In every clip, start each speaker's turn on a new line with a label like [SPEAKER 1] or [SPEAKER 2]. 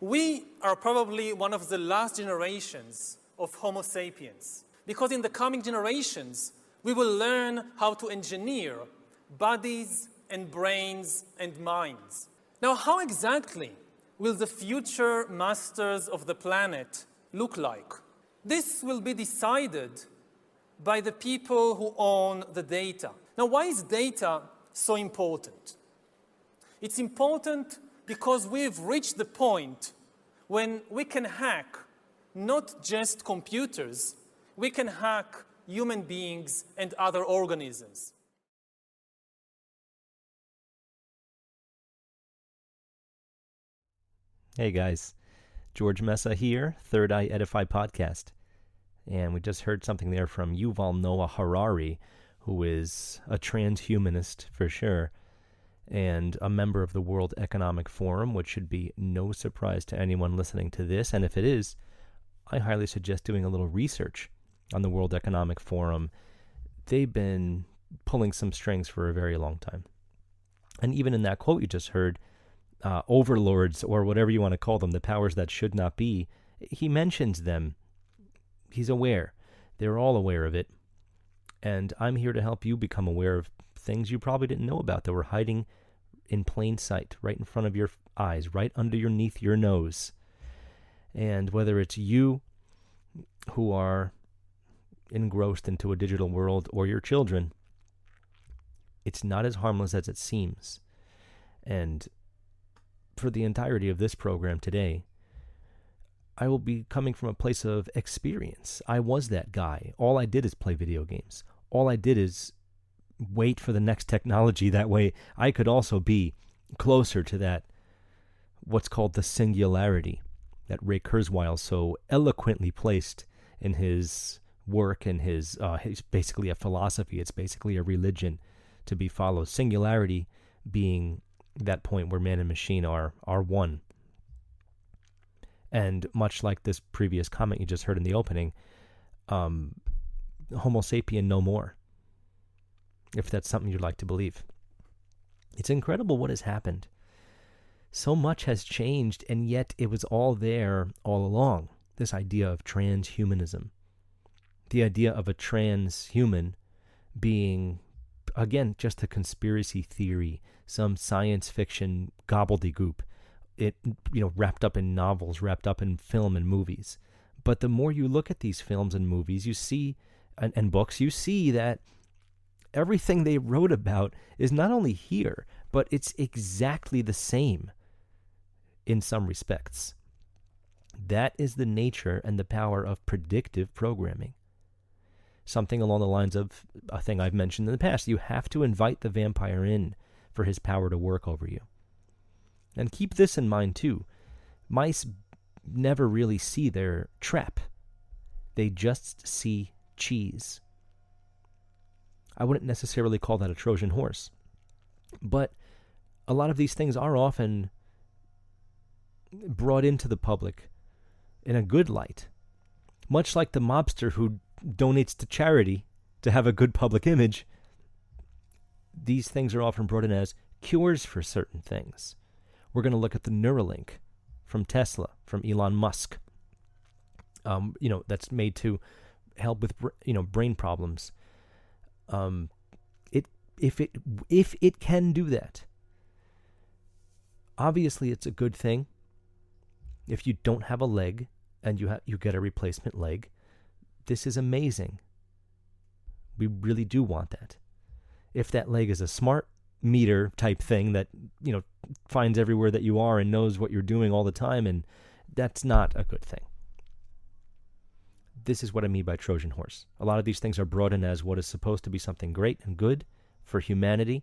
[SPEAKER 1] we are probably one of the last generations of Homo sapiens because in the coming generations, we will learn how to engineer bodies and brains and minds. Now, how exactly will the future masters of the planet look like? This will be decided by the people who own the data. Now, why is data so important? It's important because we've reached the point when we can hack not just computers, we can hack human beings and other organisms.
[SPEAKER 2] Hey guys, George Mesa here, Third Eye Edify podcast. And we just heard something there from Yuval Noah Harari, who is a transhumanist for sure, and a member of the World Economic Forum, which should be no surprise to anyone listening to this. And if it is, I highly suggest doing a little research on the World Economic Forum. They've been pulling some strings for a very long time. And even in that quote you just heard, uh, overlords, or whatever you want to call them, the powers that should not be, he mentions them. He's aware. They're all aware of it. And I'm here to help you become aware of things you probably didn't know about that were hiding in plain sight, right in front of your eyes, right underneath your nose. And whether it's you who are engrossed into a digital world or your children, it's not as harmless as it seems. And for the entirety of this program today, I will be coming from a place of experience. I was that guy. All I did is play video games. All I did is wait for the next technology. That way, I could also be closer to that, what's called the singularity that Ray Kurzweil so eloquently placed in his work and his, uh, his basically a philosophy. It's basically a religion to be followed. Singularity being that point where man and machine are are one. And much like this previous comment you just heard in the opening, um, Homo sapien no more. If that's something you'd like to believe, it's incredible what has happened. So much has changed, and yet it was all there all along. This idea of transhumanism, the idea of a transhuman being again, just a conspiracy theory, some science fiction gobbledygook. It, you know, wrapped up in novels, wrapped up in film and movies. But the more you look at these films and movies, you see, and, and books, you see that everything they wrote about is not only here, but it's exactly the same in some respects. That is the nature and the power of predictive programming something along the lines of a thing I've mentioned in the past. You have to invite the vampire in for his power to work over you. And keep this in mind too. Mice never really see their trap. They just see cheese. I wouldn't necessarily call that a Trojan horse. But a lot of these things are often brought into the public in a good light. Much like the mobster who donates to charity to have a good public image, these things are often brought in as cures for certain things. We're going to look at the Neuralink from Tesla, from Elon Musk. Um, you know, that's made to help with you know brain problems. Um, it if it if it can do that, obviously it's a good thing. If you don't have a leg and you ha- you get a replacement leg, this is amazing. We really do want that. If that leg is a smart meter type thing that, you know, finds everywhere that you are and knows what you're doing all the time, and that's not a good thing. This is what I mean by Trojan horse. A lot of these things are brought in as what is supposed to be something great and good for humanity,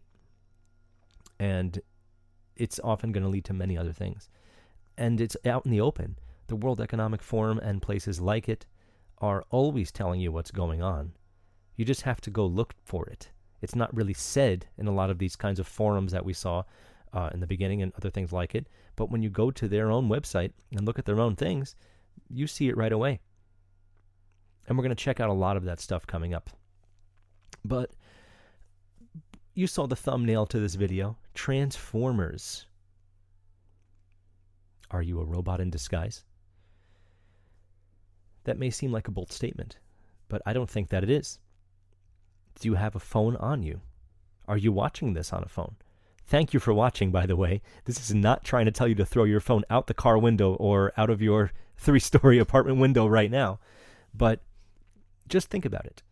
[SPEAKER 2] and it's often going to lead to many other things. And it's out in the open. The World Economic Forum and places like it are always telling you what's going on. You just have to go look for it. It's not really said in a lot of these kinds of forums that we saw uh, in the beginning and other things like it. But when you go to their own website and look at their own things, you see it right away. And we're going to check out a lot of that stuff coming up. But you saw the thumbnail to this video Transformers. Are you a robot in disguise? That may seem like a bold statement, but I don't think that it is. Do you have a phone on you? Are you watching this on a phone? Thank you for watching, by the way. This is not trying to tell you to throw your phone out the car window or out of your three story apartment window right now. But just think about it.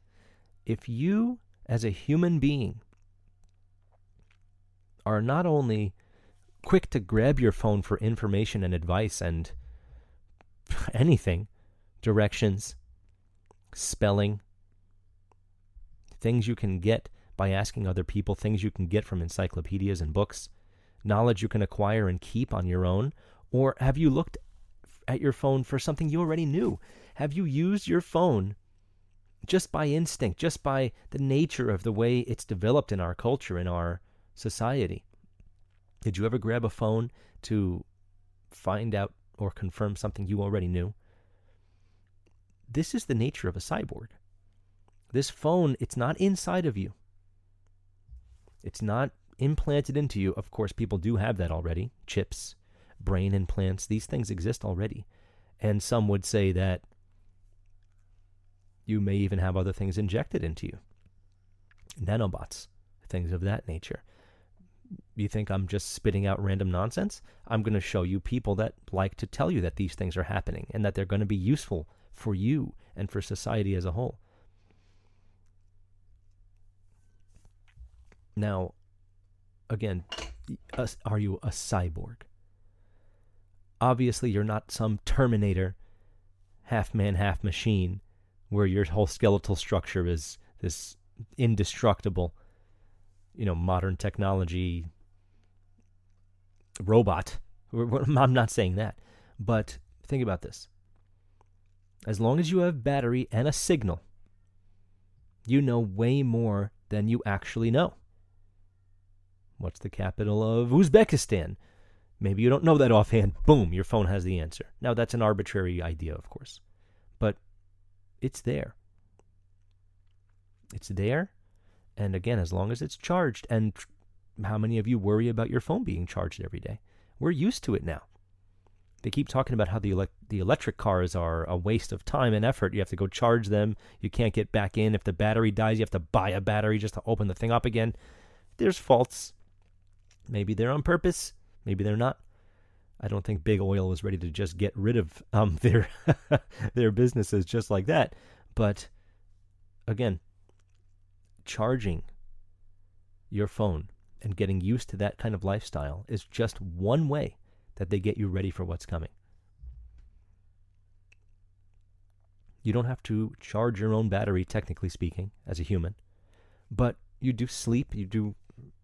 [SPEAKER 2] If you, as a human being, are not only quick to grab your phone for information and advice and anything, directions, spelling, things you can get by asking other people, things you can get from encyclopedias and books, knowledge you can acquire and keep on your own? Or have you looked at your phone for something you already knew? Have you used your phone just by instinct, just by the nature of the way it's developed in our culture, in our society? Did you ever grab a phone to find out or confirm something you already knew? This is the nature of a cyborg. This phone, it's not inside of you. It's not implanted into you. Of course, people do have that already chips, brain implants, these things exist already. And some would say that you may even have other things injected into you nanobots, things of that nature. You think I'm just spitting out random nonsense? I'm going to show you people that like to tell you that these things are happening and that they're going to be useful for you and for society as a whole. Now, again, are you a cyborg? Obviously, you're not some Terminator, half man, half machine, where your whole skeletal structure is this indestructible, you know, modern technology robot. I'm not saying that. But think about this. As long as you have battery and a signal, you know way more than you actually know. What's the capital of Uzbekistan? Maybe you don't know that offhand. Boom, your phone has the answer. Now, that's an arbitrary idea, of course, but it's there. It's there. And again, as long as it's charged, and how many of you worry about your phone being charged every day? We're used to it now. They keep talking about how the the electric cars are a waste of time and effort. You have to go charge them. You can't get back in. If the battery dies, you have to buy a battery just to open the thing up again. There's faults Maybe they're on purpose, maybe they're not. I don't think Big Oil was ready to just get rid of um, their their businesses just like that. But again, charging your phone and getting used to that kind of lifestyle is just one way that they get you ready for what's coming. You don't have to charge your own battery, technically speaking, as a human, but you do sleep, you do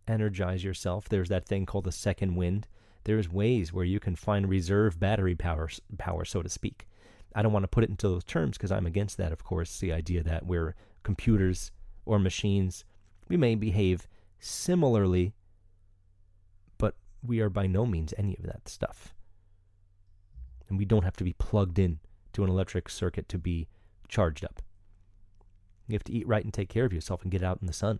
[SPEAKER 2] energize yourself. There's that thing called the second wind. There's ways where you can find reserve battery power, power, so to speak. I don't want to put it into those terms because I'm against that, of course. The idea that we're computers or machines, we may behave similarly, but we are by no means any of that stuff. And we don't have to be plugged in to an electric circuit to be charged up. You have to eat right and take care of yourself and get out in the sun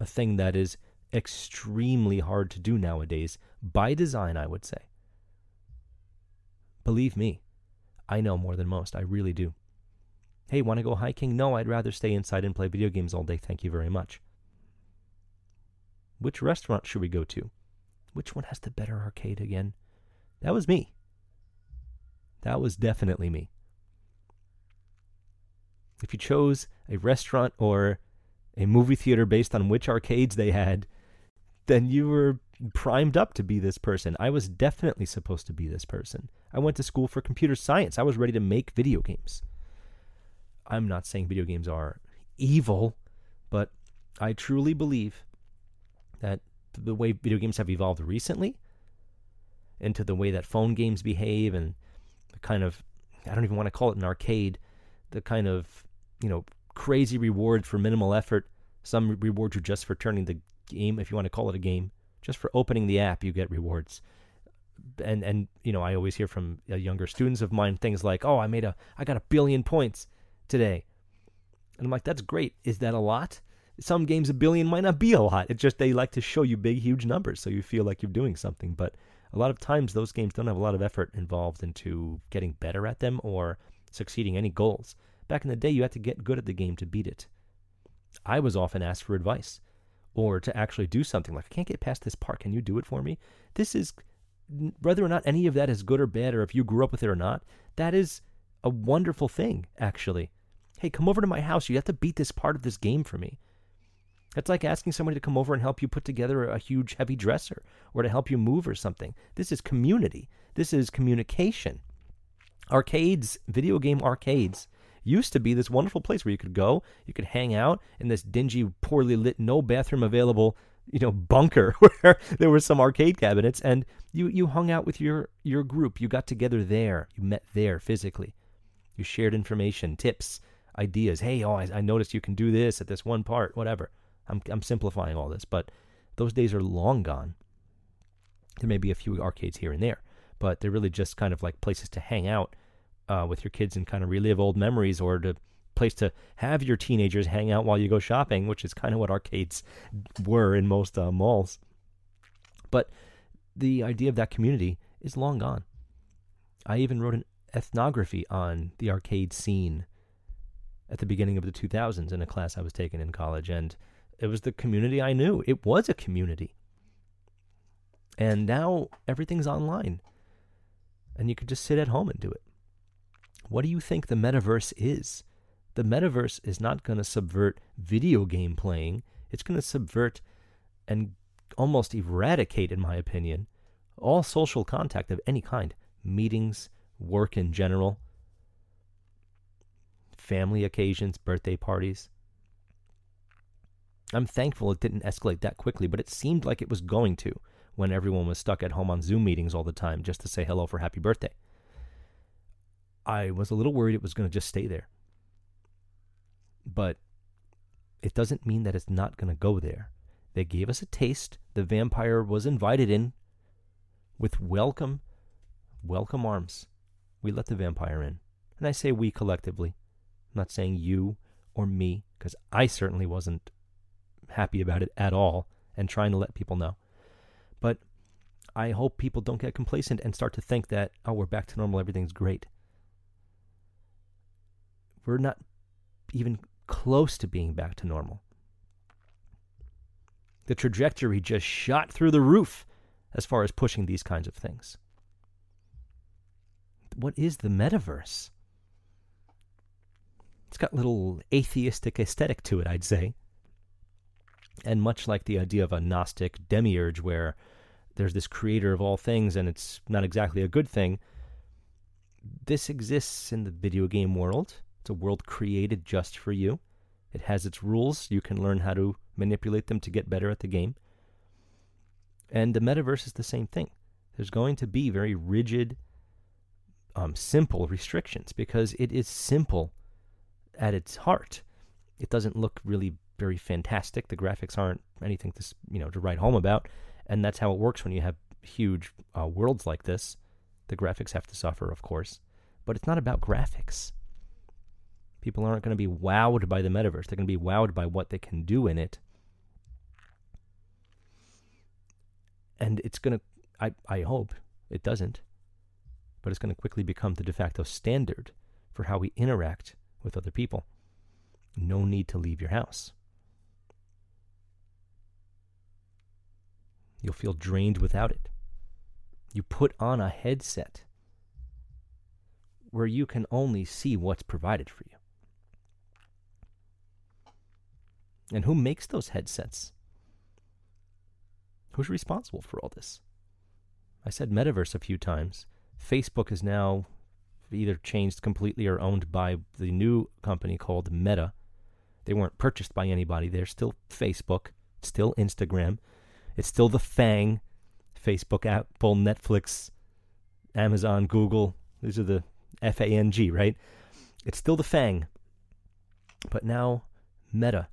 [SPEAKER 2] a thing that is extremely hard to do nowadays, by design, I would say. Believe me, I know more than most. I really do. Hey, want to go hiking? No, I'd rather stay inside and play video games all day. Thank you very much. Which restaurant should we go to? Which one has the better arcade again? That was me. That was definitely me. If you chose a restaurant or a movie theater based on which arcades they had, then you were primed up to be this person. I was definitely supposed to be this person. I went to school for computer science. I was ready to make video games. I'm not saying video games are evil, but I truly believe that the way video games have evolved recently into the way that phone games behave and the kind of I don't even want to call it an arcade, the kind of, you know, crazy rewards for minimal effort. Some rewards are just for turning the game, if you want to call it a game. Just for opening the app, you get rewards. And and you know, I always hear from uh, younger students of mine things like, "Oh, I made a, I got a billion points today," and I'm like, "That's great. Is that a lot?" Some games a billion might not be a lot. It's just they like to show you big, huge numbers, so you feel like you're doing something. But A lot of times, those games don't have a lot of effort involved into getting better at them or succeeding any goals. Back in the day, you had to get good at the game to beat it. I was often asked for advice or to actually do something like, I can't get past this part. Can you do it for me? This is, whether or not any of that is good or bad, or if you grew up with it or not, that is a wonderful thing, actually. Hey, come over to my house. You have to beat this part of this game for me. It's like asking somebody to come over and help you put together a huge heavy dresser or to help you move or something. This is community. This is communication. Arcades, video game arcades, used to be this wonderful place where you could go, you could hang out in this dingy, poorly lit, no bathroom available, you know, bunker where there were some arcade cabinets, and you you hung out with your your group. You got together there. You met there physically. You shared information, tips, ideas. Hey, oh, I, I noticed you can do this at this one part. Whatever. I'm I'm simplifying all this, but those days are long gone. There may be a few arcades here and there, but they're really just kind of like places to hang out uh, with your kids and kind of relive old memories or to place to have your teenagers hang out while you go shopping, which is kind of what arcades were in most uh, malls. But the idea of that community is long gone. I even wrote an ethnography on the arcade scene at the beginning of the 2000s in a class I was taking in college, and it was the community I knew. It was a community. And now everything's online, and you can just sit at home and do it. What do you think the metaverse is? The metaverse is not going to subvert video game playing. It's going to subvert and almost eradicate, in my opinion, all social contact of any kind meetings, work in general, family occasions, birthday parties. I'm thankful it didn't escalate that quickly, but it seemed like it was going to when everyone was stuck at home on Zoom meetings all the time just to say hello for happy birthday. I was a little worried it was going to just stay there. But it doesn't mean that it's not going to go there. They gave us a taste. The vampire was invited in with welcome, welcome arms. We let the vampire in. And I say we collectively. I'm not saying you or me, because I certainly wasn't happy about it at all and trying to let people know. But I hope people don't get complacent and start to think that, oh, we're back to normal, everything's great. We're not even close to being back to normal. The trajectory just shot through the roof as far as pushing these kinds of things. What is the metaverse? It's got a little atheistic aesthetic to it, I'd say. And much like the idea of a Gnostic demiurge, where there's this creator of all things and it's not exactly a good thing, this exists in the video game world. It's a world created just for you. It has its rules. You can learn how to manipulate them to get better at the game. And the metaverse is the same thing. There's going to be very rigid, um, simple restrictions because it is simple at its heart. It doesn't look really very fantastic. The graphics aren't anything to you know to write home about, and that's how it works when you have huge uh, worlds like this. The graphics have to suffer, of course, but it's not about graphics. People aren't going to be wowed by the metaverse. They're going to be wowed by what they can do in it. And it's going to, I, I hope it doesn't, but it's going to quickly become the de facto standard for how we interact with other people. No need to leave your house. You'll feel drained without it. You put on a headset where you can only see what's provided for you. And who makes those headsets? Who's responsible for all this? I said metaverse a few times. Facebook is now either changed completely or owned by the new company called Meta. They weren't purchased by anybody. They're still Facebook, still Instagram. It's still the FANG Facebook, Apple, Netflix, Amazon, Google. These are the F A N G, right? It's still the FANG. But now Meta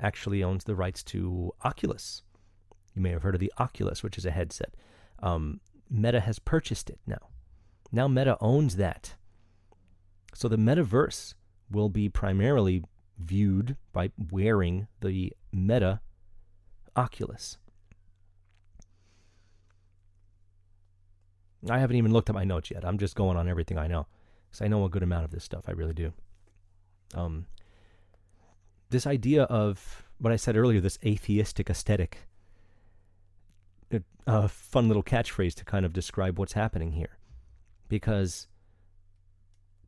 [SPEAKER 2] actually owns the rights to Oculus. You may have heard of the Oculus, which is a headset. Um, Meta has purchased it now. Now Meta owns that. So the metaverse will be primarily viewed by wearing the Meta Oculus. I haven't even looked at my notes yet. I'm just going on everything I know because I know a good amount of this stuff. I really do. Um, this idea of what I said earlier, this atheistic aesthetic, a fun little catchphrase to kind of describe what's happening here, because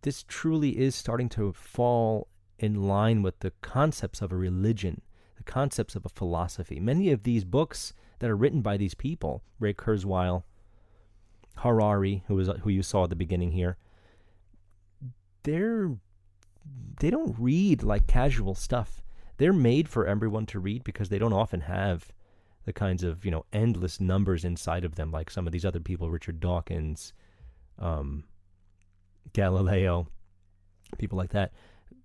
[SPEAKER 2] this truly is starting to fall in line with the concepts of a religion, the concepts of a philosophy. Many of these books that are written by these people, Ray Kurzweil, Harari, who was who you saw at the beginning here, they're they don't read like casual stuff. They're made for everyone to read because they don't often have the kinds of you know endless numbers inside of them like some of these other people, Richard Dawkins, um, Galileo, people like that.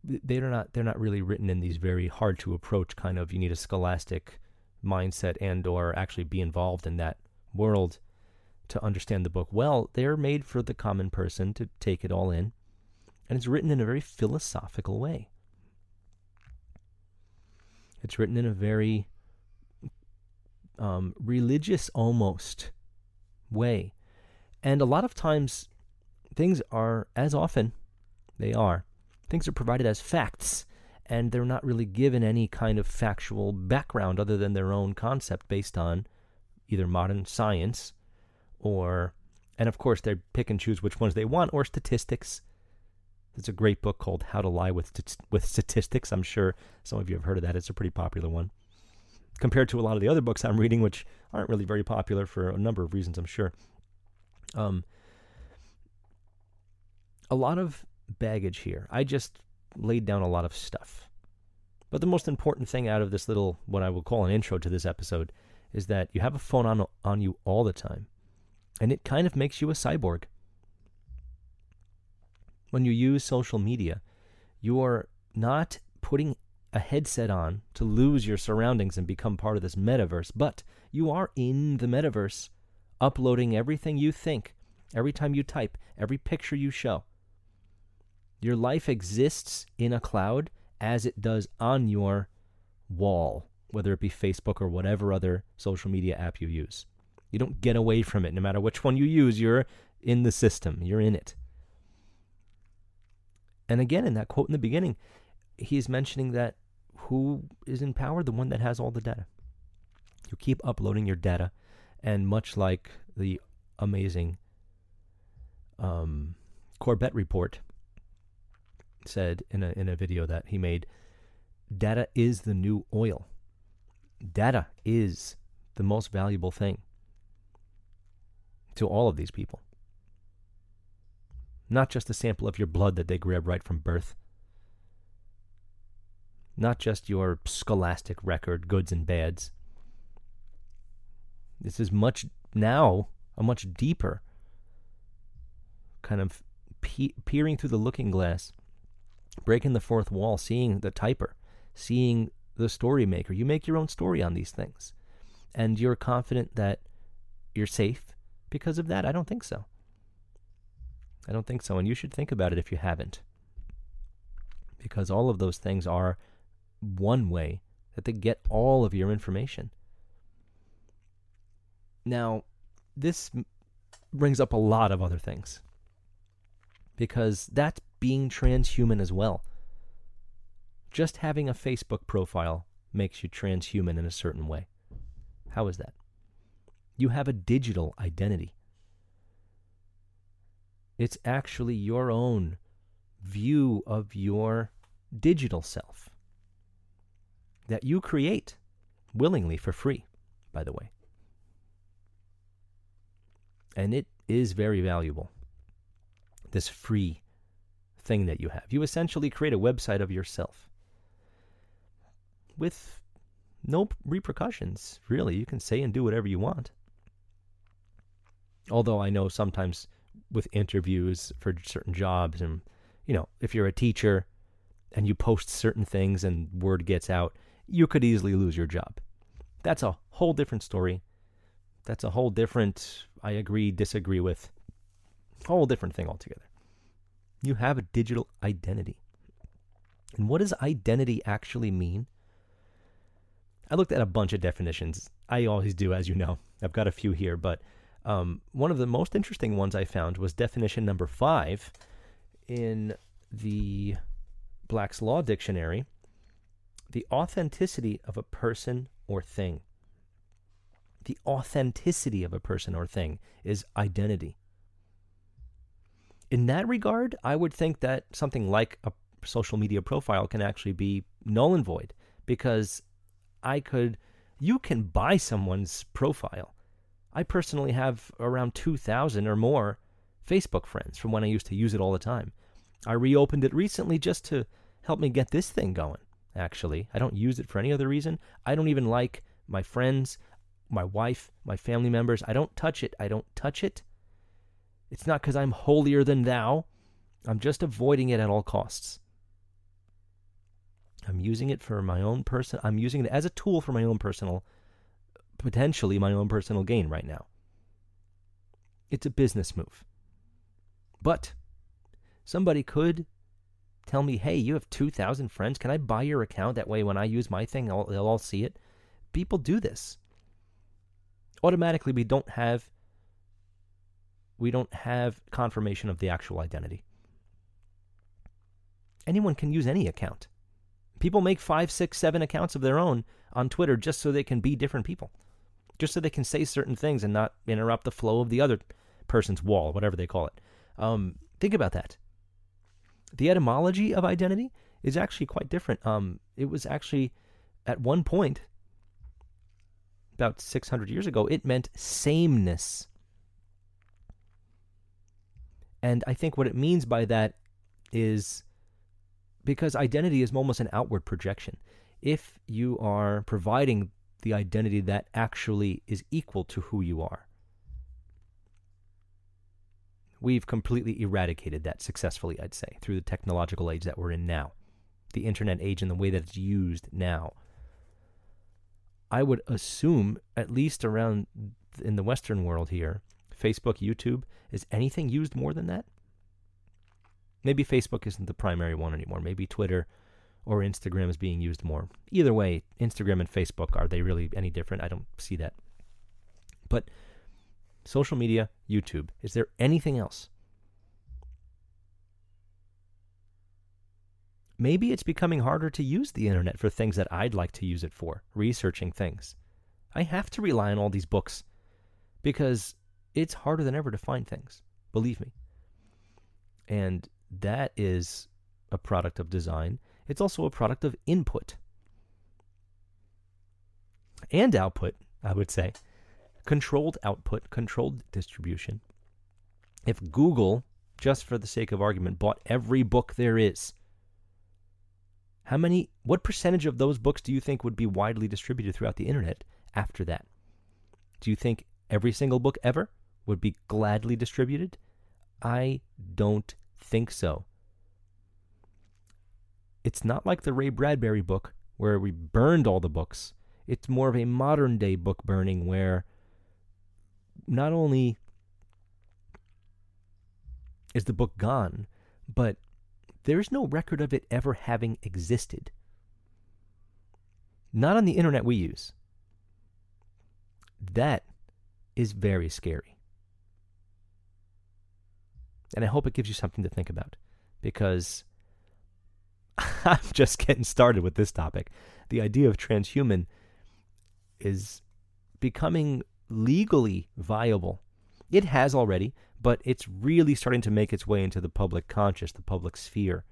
[SPEAKER 2] They're not they're not really written in these very hard to approach kind of you need a scholastic mindset and or actually be involved in that world to understand the book well. They're made for the common person to take it all in and it's written in a very philosophical way. It's written in a very um, religious almost way. And a lot of times, things are, as often they are, things are provided as facts, and they're not really given any kind of factual background other than their own concept based on either modern science or, and of course, they pick and choose which ones they want, or statistics there's a great book called How to Lie with with Statistics. I'm sure some of you have heard of that. It's a pretty popular one. Compared to a lot of the other books I'm reading, which aren't really very popular for a number of reasons, I'm sure. Um, a lot of baggage here. I just laid down a lot of stuff. But the most important thing out of this little, what I will call an intro to this episode, is that you have a phone on, on you all the time. And it kind of makes you a cyborg when you use social media, you are not putting a headset on to lose your surroundings and become part of this metaverse, but you are in the metaverse, uploading everything you think, every time you type, every picture you show. Your life exists in a cloud as it does on your wall, whether it be Facebook or whatever other social media app you use. You don't get away from it. No matter which one you use, you're in the system, you're in it. And again, in that quote in the beginning, he's mentioning that who is in power? The one that has all the data. You keep uploading your data, and much like the amazing um, Corbett report said in a in a video that he made, data is the new oil. Data is the most valuable thing to all of these people not just a sample of your blood that they grab right from birth, not just your scholastic record, goods and bads. This is much now a much deeper kind of pe- peering through the looking glass, breaking the fourth wall, seeing the typer, seeing the story maker. You make your own story on these things. And you're confident that you're safe because of that? I don't think so. I don't think so. And you should think about it if you haven't. Because all of those things are one way that they get all of your information. Now, this brings up a lot of other things. Because that's being transhuman as well. Just having a Facebook profile makes you transhuman in a certain way. How is that? You have a digital identity. It's actually your own view of your digital self that you create willingly for free, by the way. And it is very valuable, this free thing that you have. You essentially create a website of yourself with no repercussions, really. You can say and do whatever you want. Although I know sometimes with interviews for certain jobs. And you know if you're a teacher and you post certain things and word gets out you could easily lose your job. That's a whole different story. That's a whole different i agree disagree with whole different thing altogether. You have a digital identity. And what does identity actually mean? I looked at a bunch of definitions. I always do as you know. I've got a few here but Um, one of the most interesting ones I found was definition number five in the Black's Law Dictionary the authenticity of a person or thing. The authenticity of a person or thing is identity. In that regard, I would think that something like a social media profile can actually be null and void because I could, you can buy someone's profile. I personally have around 2,000 or more Facebook friends from when I used to use it all the time. I reopened it recently just to help me get this thing going, actually. I don't use it for any other reason. I don't even like my friends, my wife, my family members. I don't touch it. I don't touch it. It's not because I'm holier than thou. I'm just avoiding it at all costs. I'm using it for my own person. I'm using it as a tool for my own personal, potentially my own personal gain right now. It's a business move. But somebody could tell me, hey, you have 2,000 friends. Can I buy your account? That way, when I use my thing, I'll, they'll all see it. People do this. Automatically, we don't have we don't have confirmation of the actual identity. Anyone can use any account. People make five, six, seven accounts of their own on Twitter just so they can be different people, just so they can say certain things and not interrupt the flow of the other person's wall, whatever they call it. Um, think about that. The etymology of identity is actually quite different. Um, it was actually at one point, about 600 years ago, it meant sameness. And I think what it means by that is because identity is almost an outward projection. If you are providing the identity that actually is equal to who you are, we've completely eradicated that successfully, I'd say, through the technological age that we're in now, the internet age and the way that it's used now. I would assume, at least around in the Western world here, Facebook, YouTube, is anything used more than that? Maybe Facebook isn't the primary one anymore. Maybe Twitter or Instagram is being used more. Either way, Instagram and Facebook, are they really any different? I don't see that. But social media, YouTube. Is there anything else? Maybe it's becoming harder to use the internet for things that I'd like to use it for, researching things. I have to rely on all these books because it's harder than ever to find things, believe me. And that is a product of design. It's also a product of input and output, I would say controlled output, controlled distribution. If Google, just for the sake of argument, bought every book there is, how many, what percentage of those books do you think would be widely distributed throughout the internet after that? Do you think every single book ever would be gladly distributed? I don't think so. It's not like the Ray Bradbury book where we burned all the books. It's more of a modern day book burning where not only is the book gone, but there's no record of it ever having existed. Not on the internet we use. That is very scary. And I hope it gives you something to think about because I'm just getting started with this topic. The idea of transhuman is becoming legally viable. It has already, but it's really starting to make its way into the public conscious, the public sphere.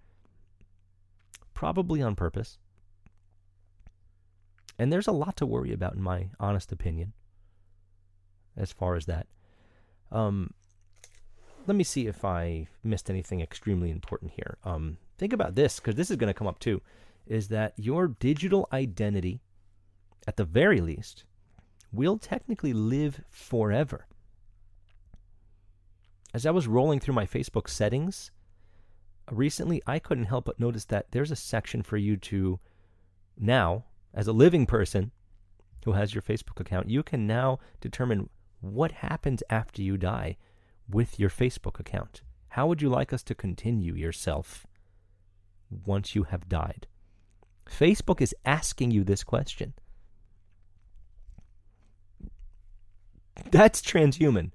[SPEAKER 2] Probably on purpose. And there's a lot to worry about, in my honest opinion, as far as that. Um, let me see if I missed anything extremely important here. Um, think about this, because this is going to come up too, is that your digital identity, at the very least, will technically live forever. As I was rolling through my Facebook settings uh, recently, I couldn't help but notice that there's a section for you to now, as a living person who has your Facebook account, you can now determine what happens after you die with your Facebook account. How would you like us to continue yourself once you have died? Facebook is asking you this question. That's transhuman.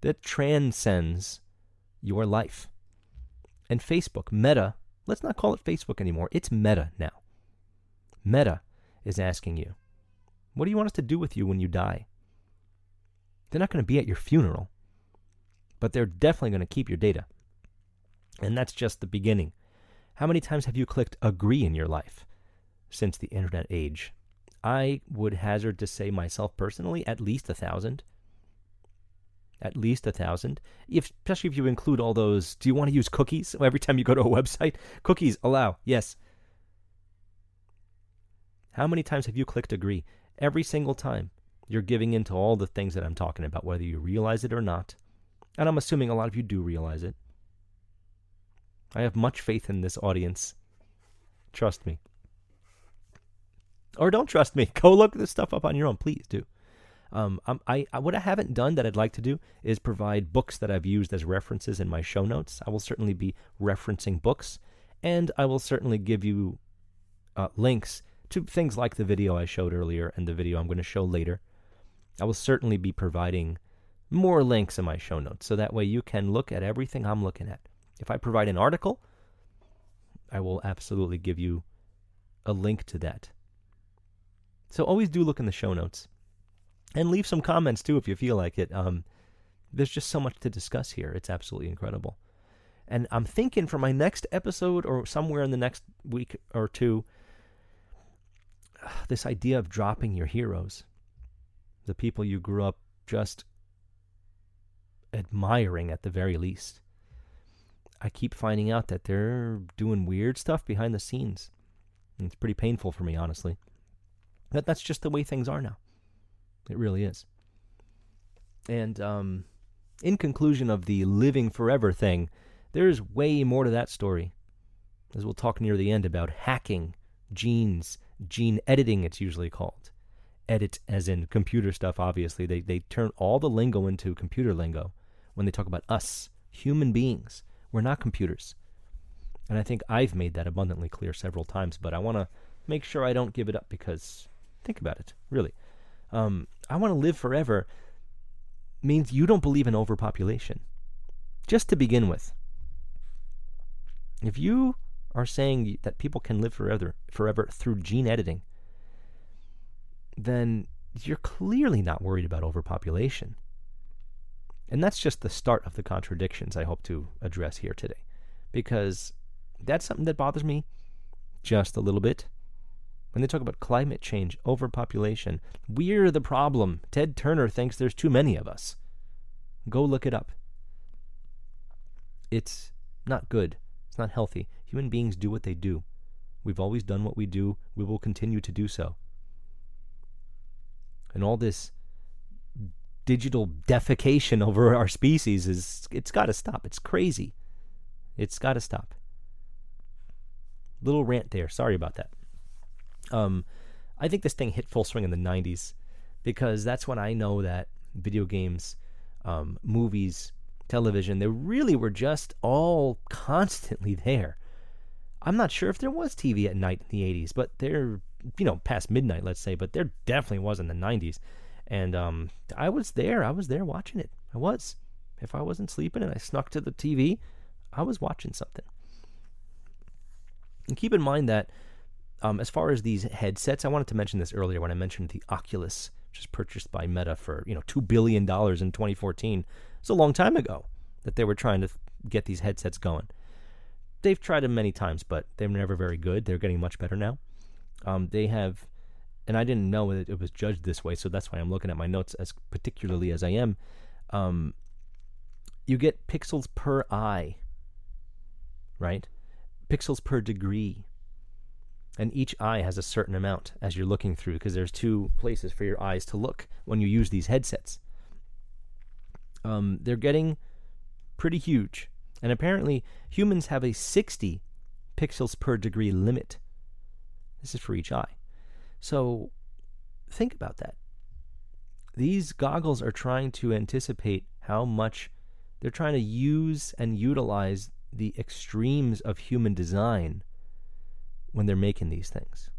[SPEAKER 2] that transcends your life. And Facebook, Meta, let's not call it Facebook anymore. It's Meta now. Meta is asking you, what do you want us to do with you when you die? They're not going to be at your funeral, but they're definitely going to keep your data. And that's just the beginning. How many times have you clicked agree in your life since the internet age? I would hazard to say myself personally at least a thousand. At least a thousand. If, especially if you include all those. Do you want to use cookies every time you go to a website? Cookies allow. Yes. How many times have you clicked agree? Every single time. You're giving in to all the things that I'm talking about, whether you realize it or not. And I'm assuming a lot of you do realize it. I have much faith in this audience. Trust me. Or don't trust me. Go look this stuff up on your own. Please do. Um, I, I, what I haven't done that I'd like to do is provide books that I've used as references in my show notes. I will certainly be referencing books, and I will certainly give you uh, links to things like the video I showed earlier and the video I'm going to show later. I will certainly be providing more links in my show notes, so that way you can look at everything I'm looking at. If I provide an article, I will absolutely give you a link to that. So always do look in the show notes. And leave some comments too if you feel like it. Um, there's just so much to discuss here. It's absolutely incredible. And I'm thinking for my next episode or somewhere in the next week or two, this idea of dropping your heroes, the people you grew up just admiring at the very least. I keep finding out that they're doing weird stuff behind the scenes. And it's pretty painful for me, honestly. But that's just the way things are now. It really is. And um, in conclusion of the living forever thing, there's way more to that story. As we'll talk near the end about hacking, genes, gene editing, it's usually called. Edit as in computer stuff, obviously. They, they turn all the lingo into computer lingo when they talk about us, human beings. We're not computers. And I think I've made that abundantly clear several times, but I want to make sure I don't give it up because think about it, really. Um, I want to live forever means you don't believe in overpopulation. Just to begin with. If you are saying that people can live forever forever through gene editing, then you're clearly not worried about overpopulation. And that's just the start of the contradictions I hope to address here today. Because that's something that bothers me just a little bit. When they talk about climate change, overpopulation, we're the problem. Ted Turner thinks there's too many of us. Go look it up. It's not good. It's not healthy. Human beings do what they do. We've always done what we do. We will continue to do so. And all this digital defecation over our species is it's got to stop. It's crazy. It's got to stop. Little rant there. Sorry about that. Um, I think this thing hit full swing in the 90s because that's when I know that video games, um, movies, television, they really were just all constantly there. I'm not sure if there was TV at night in the 80s, but they're, you know, past midnight, let's say, but there definitely was in the 90s. And um, I was there. I was there watching it. I was. If I wasn't sleeping and I snuck to the TV, I was watching something. And keep in mind that um, as far as these headsets, I wanted to mention this earlier when I mentioned the Oculus, which was purchased by Meta for you know two billion dollars in 2014. It's a long time ago that they were trying to get these headsets going. They've tried them many times, but they're never very good. They're getting much better now. Um, they have, and I didn't know that it was judged this way, so that's why I'm looking at my notes as particularly as I am. Um, you get pixels per eye, right? Pixels per degree and each eye has a certain amount as you're looking through because there's two places for your eyes to look when you use these headsets. Um, they're getting pretty huge, and apparently humans have a 60 pixels per degree limit. This is for each eye. So think about that. These goggles are trying to anticipate how much they're trying to use and utilize the extremes of human design when they're making these things.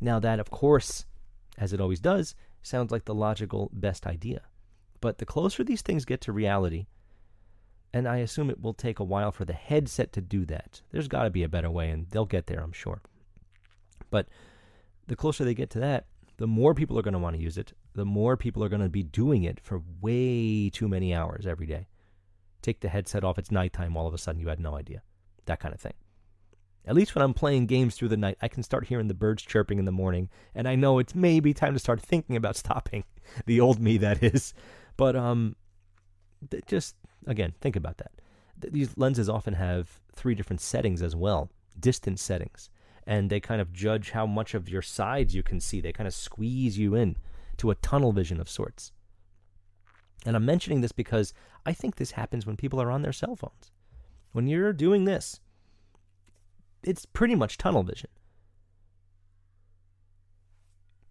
[SPEAKER 2] Now, that, of course, as it always does, sounds like the logical best idea. But the closer these things get to reality, and I assume it will take a while for the headset to do that. There's got to be a better way, and they'll get there, I'm sure. But the closer they get to that, the more people are going to want to use it, the more people are going to be doing it for way too many hours every day. Take the headset off, it's nighttime, all of a sudden you had no idea. That kind of thing. At least when I'm playing games through the night, I can start hearing the birds chirping in the morning, and I know it's maybe time to start thinking about stopping. The old me, that is. But um, just again, think about that. These lenses often have three different settings as well, distance settings, and they kind of judge how much of your sides you can see. They kind of squeeze you in to a tunnel vision of sorts. And I'm mentioning this because I think this happens when people are on their cell phones. When you're doing this, it's pretty much tunnel vision.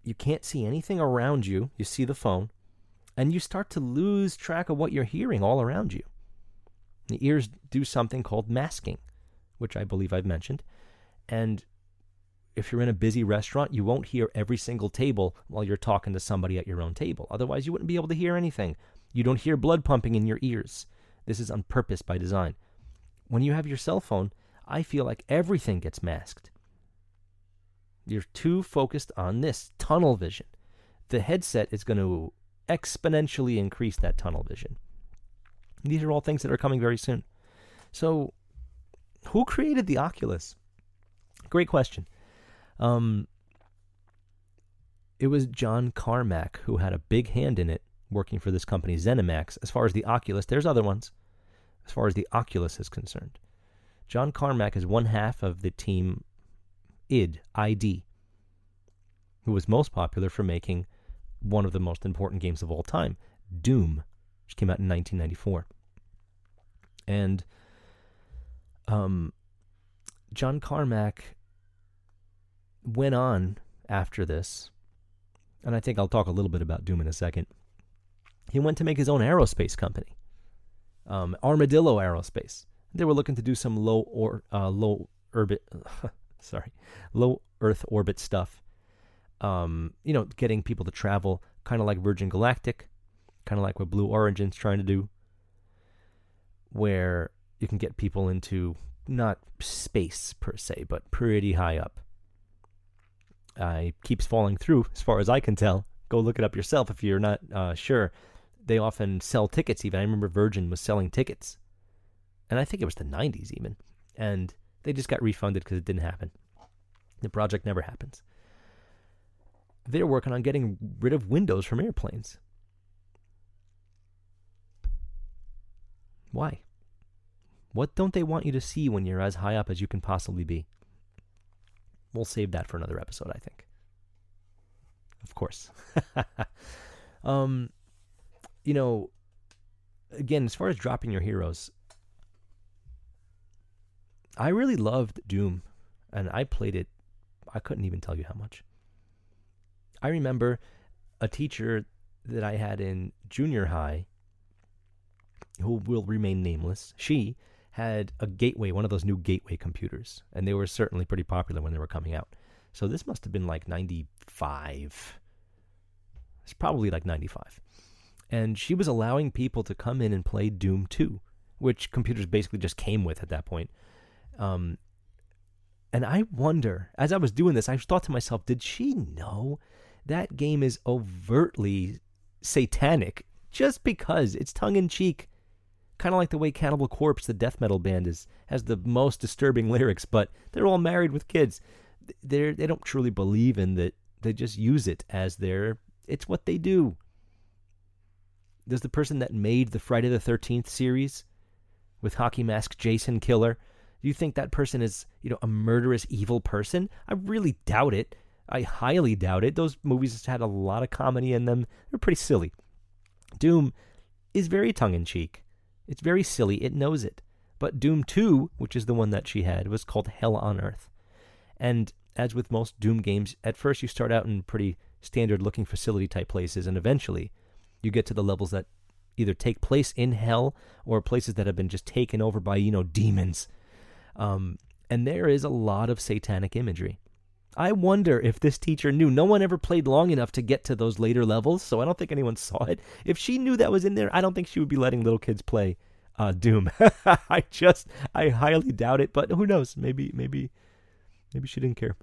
[SPEAKER 2] You can't see anything around you. You see the phone, and you start to lose track of what you're hearing all around you. The ears do something called masking, which I believe I've mentioned. And if you're in a busy restaurant, you won't hear every single table while you're talking to somebody at your own table. Otherwise, you wouldn't be able to hear anything. You don't hear blood pumping in your ears. This is on purpose by design. When you have your cell phone, I feel like everything gets masked. You're too focused on this tunnel vision. The headset is going to exponentially increase that tunnel vision. These are all things that are coming very soon. So, who created the Oculus? Great question. Um, it was John Carmack who had a big hand in it, working for this company, ZeniMax. As far as the Oculus, there's other ones. As far as the Oculus is concerned, John Carmack is one half of the team id ID, who was most popular for making one of the most important games of all time, Doom, which came out in 1994. And um, John Carmack went on after this, and I think I'll talk a little bit about Doom in a second. He went to make his own aerospace company, um, Armadillo Aerospace. They were looking to do some low or uh, low orbit, sorry, low Earth orbit stuff. Um, you know, getting people to travel, kind of like Virgin Galactic, kind of like what Blue Origin's trying to do, where you can get people into not space per se, but pretty high up. Uh, keeps falling through, as far as I can tell. Go look it up yourself if you're not uh, sure. They often sell tickets. Even I remember Virgin was selling tickets, and I think it was the '90s even, and they just got refunded because it didn't happen. The project never happens. They're working on getting rid of windows from airplanes. Why? What don't they want you to see when you're as high up as you can possibly be? We'll save that for another episode, I think. Of course. um, you know, again, as far as dropping your heroes, I really loved Doom, and I played it. I couldn't even tell you how much. I remember a teacher that I had in junior high, who will remain nameless. She had a gateway, one of those new gateway computers, and they were certainly pretty popular when they were coming out. So this must have been like 95. It's probably like 95. And she was allowing people to come in and play Doom 2, which computers basically just came with at that point. Um, and I wonder, as I was doing this, I thought to myself, did she know that game is overtly satanic just because it's tongue in cheek? Kind of like the way Cannibal Corpse, the death metal band, is has the most disturbing lyrics, but they're all married with kids. They they don't truly believe in that. They just use it as their. It's what they do. Does the person that made the Friday the Thirteenth series with hockey mask Jason Killer, do you think that person is you know a murderous evil person? I really doubt it. I highly doubt it. Those movies had a lot of comedy in them. They're pretty silly. Doom is very tongue in cheek. It's very silly, it knows it. But Doom 2, which is the one that she had, was called Hell on Earth. And as with most Doom games, at first you start out in pretty standard looking facility type places, and eventually you get to the levels that either take place in hell or places that have been just taken over by, you know, demons. Um, and there is a lot of satanic imagery. I wonder if this teacher knew. No one ever played long enough to get to those later levels, so I don't think anyone saw it. If she knew that was in there, I don't think she would be letting little kids play uh, Doom. I just, I highly doubt it. But who knows? Maybe, maybe, maybe she didn't care.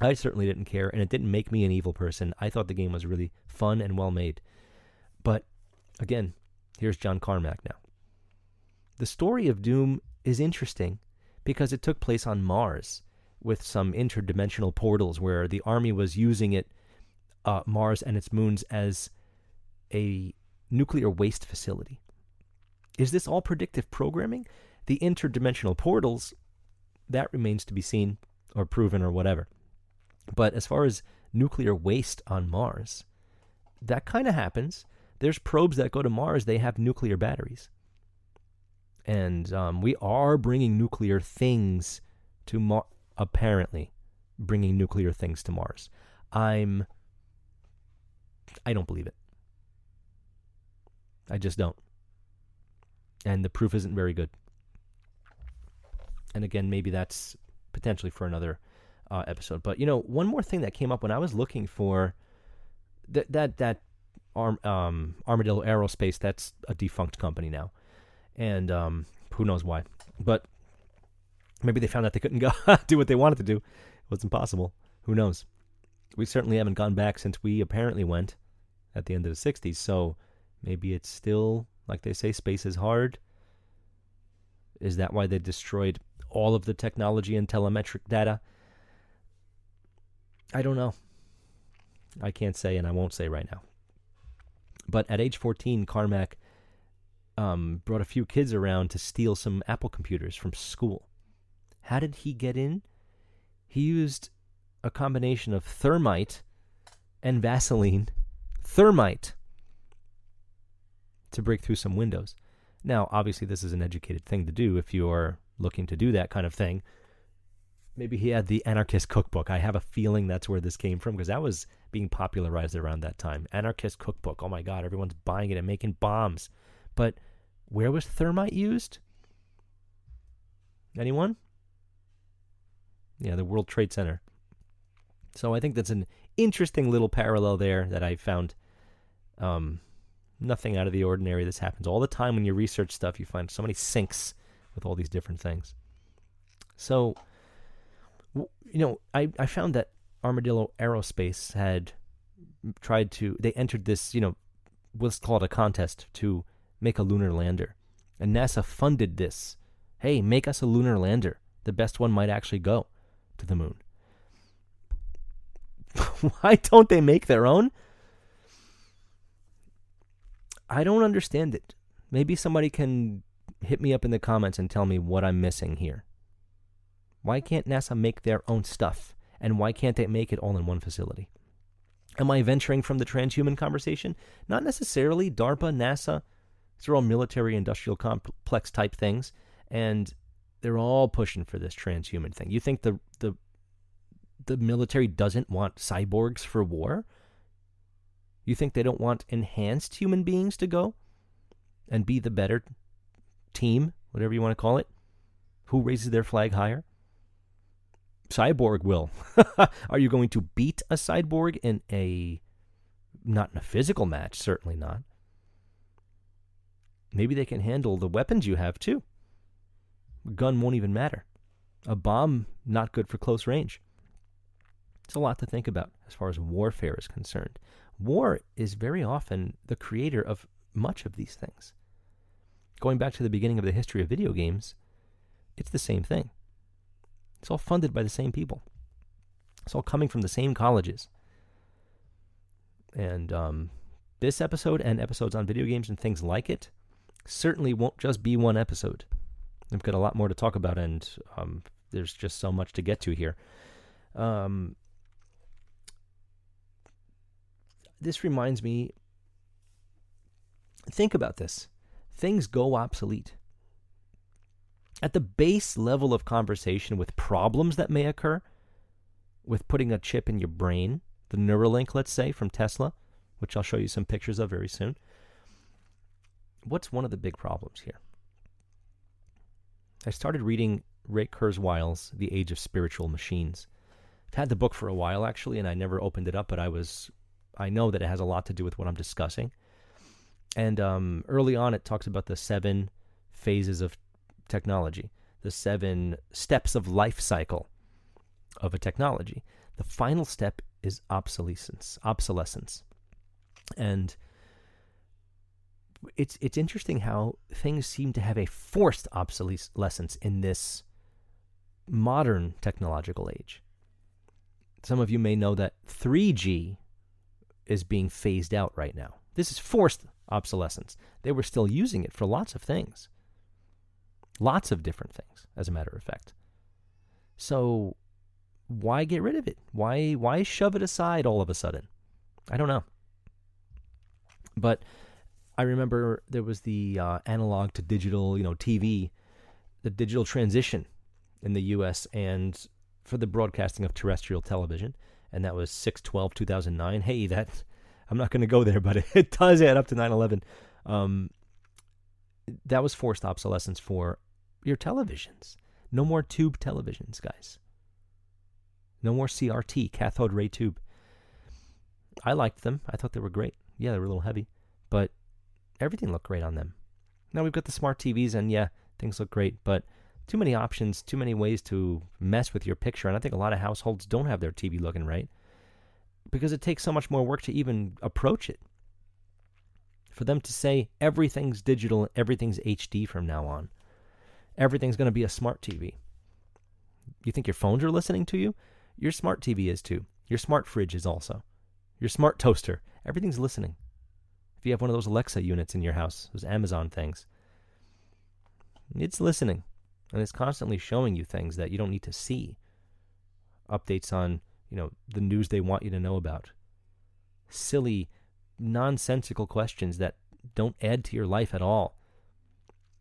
[SPEAKER 2] I certainly didn't care, and it didn't make me an evil person. I thought the game was really fun and well made. But again, here's John Carmack now. The story of Doom is interesting because it took place on Mars with some interdimensional portals where the army was using it, uh, Mars and its moons, as a nuclear waste facility. Is this all predictive programming? The interdimensional portals, that remains to be seen or proven or whatever. But as far as nuclear waste on Mars, that kind of happens. There's probes that go to Mars, they have nuclear batteries. And um, we are bringing nuclear things to Mars apparently bringing nuclear things to Mars. I'm. I don't believe it. I just don't. And the proof isn't very good. And again, maybe that's potentially for another uh, episode. But you know, one more thing that came up when I was looking for that that that arm, um, Armadillo Aerospace. That's a defunct company now, and um, who knows why. But Maybe they found out they couldn't go do what they wanted to do. It was impossible. Who knows? We certainly haven't gone back since we apparently went at the end of the 60s. So maybe it's still, like they say, space is hard. Is that why they destroyed all of the technology and telemetric data? I don't know. I can't say, and I won't say right now. But at age 14, Carmack um, brought a few kids around to steal some Apple computers from school. How did he get in? He used a combination of thermite and Vaseline. Thermite to break through some windows. Now, obviously, this is an educated thing to do if you are looking to do that kind of thing. Maybe he had the Anarchist Cookbook. I have a feeling that's where this came from because that was being popularized around that time. Anarchist Cookbook. Oh my God, everyone's buying it and making bombs. But where was thermite used? Anyone? Yeah, the World Trade Center. So I think that's an interesting little parallel there that I found. Um, nothing out of the ordinary. This happens all the time when you research stuff. You find so many syncs with all these different things. So, you know, I, I found that Armadillo Aerospace had tried to, they entered this, you know, let's call it a contest to make a lunar lander. And NASA funded this. Hey, make us a lunar lander. The best one might actually go to the moon. Why don't they make their own? I don't understand it. Maybe somebody can hit me up in the comments and tell me what I'm missing here. Why can't NASA make their own stuff? And why can't they make it all in one facility? Am I venturing from the transhuman conversation? Not necessarily. DARPA, NASA, these are all military industrial complex type things. And they're all pushing for this transhuman thing. You think the the the military doesn't want cyborgs for war? You think they don't want enhanced human beings to go and be the better team, whatever you want to call it? Who raises their flag higher? Cyborg will. Are you going to beat a cyborg in a not in a physical match, certainly not. Maybe they can handle the weapons you have too. A gun won't even matter. A bomb, not good for close range. It's a lot to think about as far as warfare is concerned. War is very often the creator of much of these things. Going back to the beginning of the history of video games, it's the same thing. It's all funded by the same people. It's all coming from the same colleges. And um, this episode and episodes on video games and things like it certainly won't just be one episode. I've got a lot more to talk about, and um, there's just so much to get to here. Um, this reminds me think about this things go obsolete. At the base level of conversation with problems that may occur, with putting a chip in your brain, the Neuralink, let's say, from Tesla, which I'll show you some pictures of very soon. What's one of the big problems here? I started reading Ray Kurzweil's The Age of Spiritual Machines. I've had the book for a while actually, and I never opened it up, but I was, I know that it has a lot to do with what I'm discussing. And um, early on, it talks about the seven phases of technology, the seven steps of life cycle of a technology. The final step is obsolescence. Obsolescence, and it's it's interesting how things seem to have a forced obsolescence in this modern technological age. Some of you may know that 3G is being phased out right now. This is forced obsolescence. They were still using it for lots of things. Lots of different things, as a matter of fact. So why get rid of it? Why why shove it aside all of a sudden? I don't know. But I remember there was the uh, analog to digital, you know, TV, the digital transition in the U.S. and for the broadcasting of terrestrial television, and that was 6 2009. Hey, that I'm not going to go there, but it does add up to 9 11. Um, that was forced obsolescence for your televisions. No more tube televisions, guys. No more CRT, cathode ray tube. I liked them. I thought they were great. Yeah, they were a little heavy, but everything looked great on them. Now we've got the smart TVs, and yeah, things look great, but too many options, too many ways to mess with your picture. And I think a lot of households don't have their TV looking right because it takes so much more work to even approach it. For them to say everything's digital, everything's HD from now on, everything's going to be a smart TV. You think your phones are listening to you? Your smart TV is too. Your smart fridge is also. Your smart toaster. Everything's listening. If you have one of those Alexa units in your house, those Amazon things, it's listening. And it's constantly showing you things that you don't need to see. Updates on, you know, the news they want you to know about. Silly, nonsensical questions that don't add to your life at all.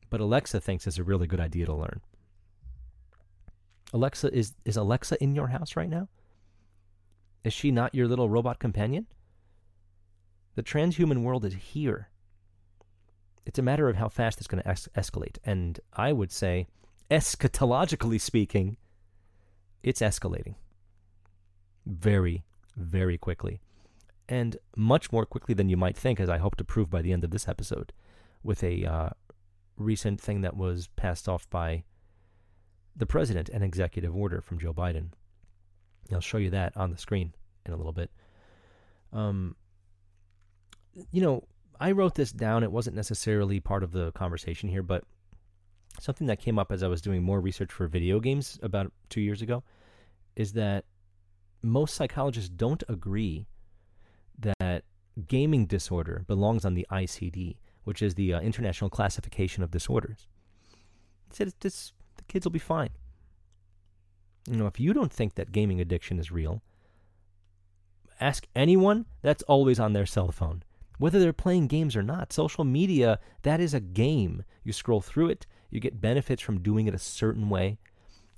[SPEAKER 2] But Alexa thinks it's a really good idea to learn. Alexa is is Alexa in your house right now? Is she not your little robot companion? The transhuman world is here. It's a matter of how fast it's going to es- escalate. And I would say, eschatologically speaking, it's escalating very, very quickly. And much more quickly than you might think, as I hope to prove by the end of this episode, with a uh, recent thing that was passed off by the president, an executive order from Joe Biden. I'll show you that on the screen in a little bit. Um, you know, I wrote this down. It wasn't necessarily part of the conversation here, but something that came up as I was doing more research for video games about two years ago is that most psychologists don't agree that gaming disorder belongs on the ICD, which is the uh, International Classification of Disorders. They said it's, the kids will be fine. You know, if you don't think that gaming addiction is real, ask anyone that's always on their cell phone whether they're playing games or not. Social media, that is a game. You scroll through it, you get benefits from doing it a certain way.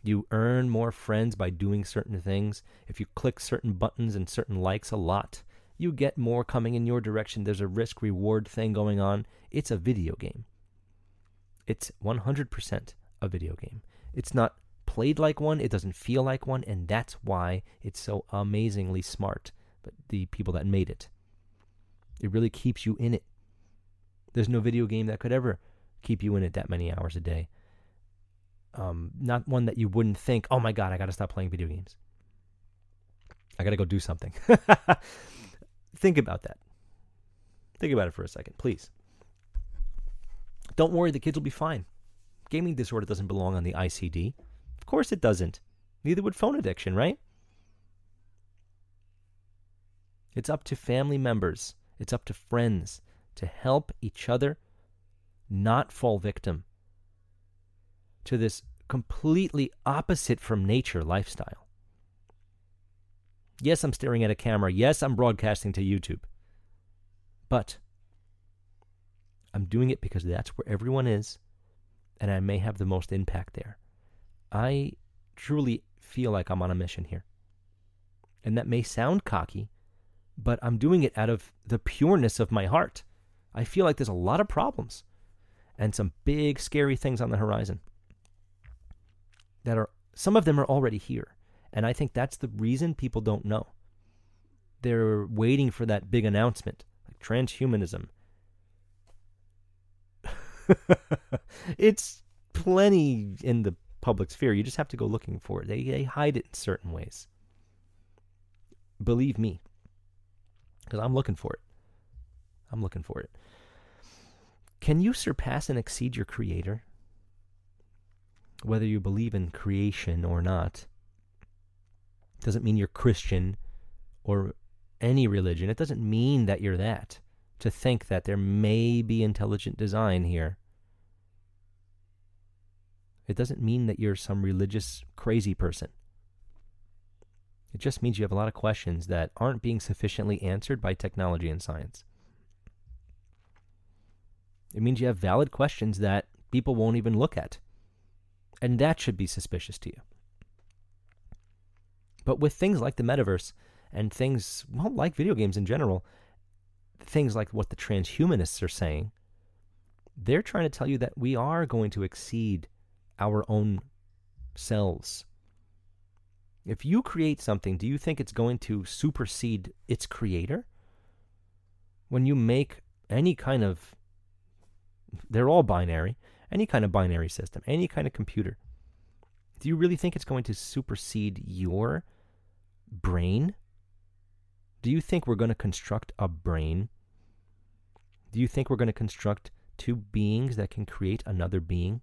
[SPEAKER 2] You earn more friends by doing certain things. If you click certain buttons and certain likes a lot, you get more coming in your direction. There's a risk reward thing going on. It's a video game. It's 100% a video game. It's not played like one, it doesn't feel like one, and that's why it's so amazingly smart. But the people that made it. It really keeps you in it. There's no video game that could ever keep you in it that many hours a day. Um, not one that you wouldn't think, oh my God, I got to stop playing video games. I got to go do something. think about that. Think about it for a second, please. Don't worry, the kids will be fine. Gaming disorder doesn't belong on the ICD. Of course it doesn't. Neither would phone addiction, right? It's up to family members it's up to friends to help each other not fall victim to this completely opposite from nature lifestyle. Yes, I'm staring at a camera. Yes, I'm broadcasting to YouTube. But I'm doing it because that's where everyone is, and I may have the most impact there. I truly feel like I'm on a mission here. And that may sound cocky, but I'm doing it out of the pureness of my heart. I feel like there's a lot of problems and some big, scary things on the horizon that are, some of them are already here. And I think that's the reason people don't know. They're waiting for that big announcement, like transhumanism. it's plenty in the public sphere. You just have to go looking for it. They, they hide it in certain ways. Believe me, because I'm looking for it. I'm looking for it. Can you surpass and exceed your Creator? Whether you believe in creation or not, doesn't mean you're Christian or any religion. It doesn't mean that you're that. To think that there may be intelligent design here. It doesn't mean that you're some religious crazy person. It just means you have a lot of questions that aren't being sufficiently answered by technology and science. It means you have valid questions that people won't even look at. And that should be suspicious to you. But with things like the metaverse and things, well, like video games in general, things like what the transhumanists are saying, they're trying to tell you that we are going to exceed our own selves. If you create something, do you think it's going to supersede its creator? When you make any kind of, they're all binary, any kind of binary system, any kind of computer, do you really think it's going to supersede your brain? Do you think we're going to construct a brain? Do you think we're going to construct two beings that can create another being?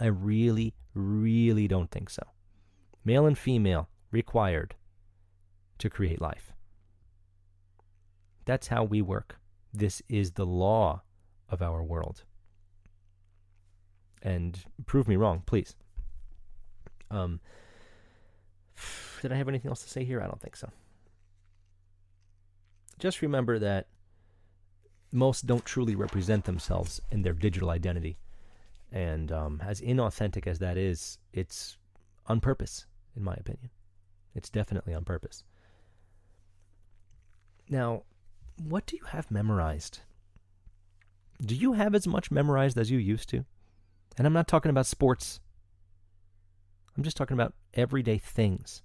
[SPEAKER 2] I really, really don't think so. Male and female required to create life. That's how we work. This is the law of our world. And prove me wrong, please. Um, did I have anything else to say here? I don't think so. Just remember that most don't truly represent themselves in their digital identity. And um, as inauthentic as that is, it's on purpose, in my opinion. It's definitely on purpose. Now, what do you have memorized? Do you have as much memorized as you used to? And I'm not talking about sports. I'm just talking about everyday things.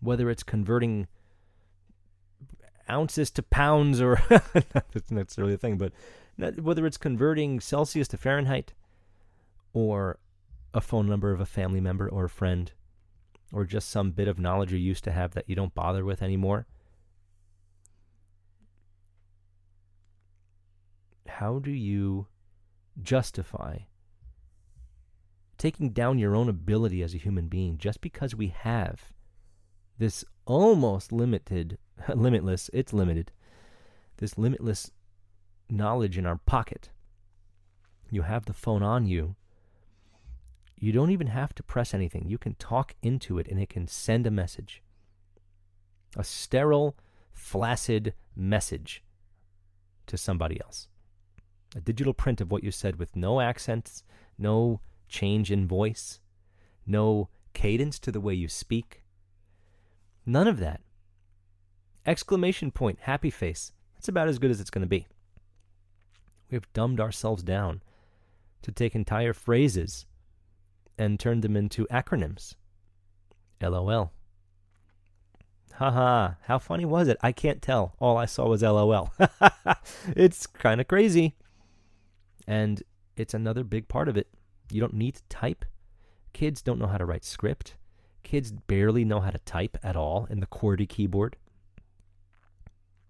[SPEAKER 2] Whether it's converting ounces to pounds or that's not necessarily a thing, but whether it's converting Celsius to Fahrenheit or a phone number of a family member or a friend or just some bit of knowledge you used to have that you don't bother with anymore. How do you justify taking down your own ability as a human being just because we have this almost limited, limitless, it's limited, this limitless knowledge in our pocket. You have the phone on you. You don't even have to press anything. You can talk into it and it can send a message. A sterile, flaccid message to somebody else. A digital print of what you said with no accents, no change in voice, no cadence to the way you speak. None of that. Exclamation point, happy face. That's about as good as it's going to be. We have dumbed ourselves down to take entire phrases and turned them into acronyms. LOL. Haha, how funny was it? I can't tell. All I saw was LOL. it's kind of crazy. And it's another big part of it. You don't need to type. Kids don't know how to write script. Kids barely know how to type at all in the QWERTY keyboard.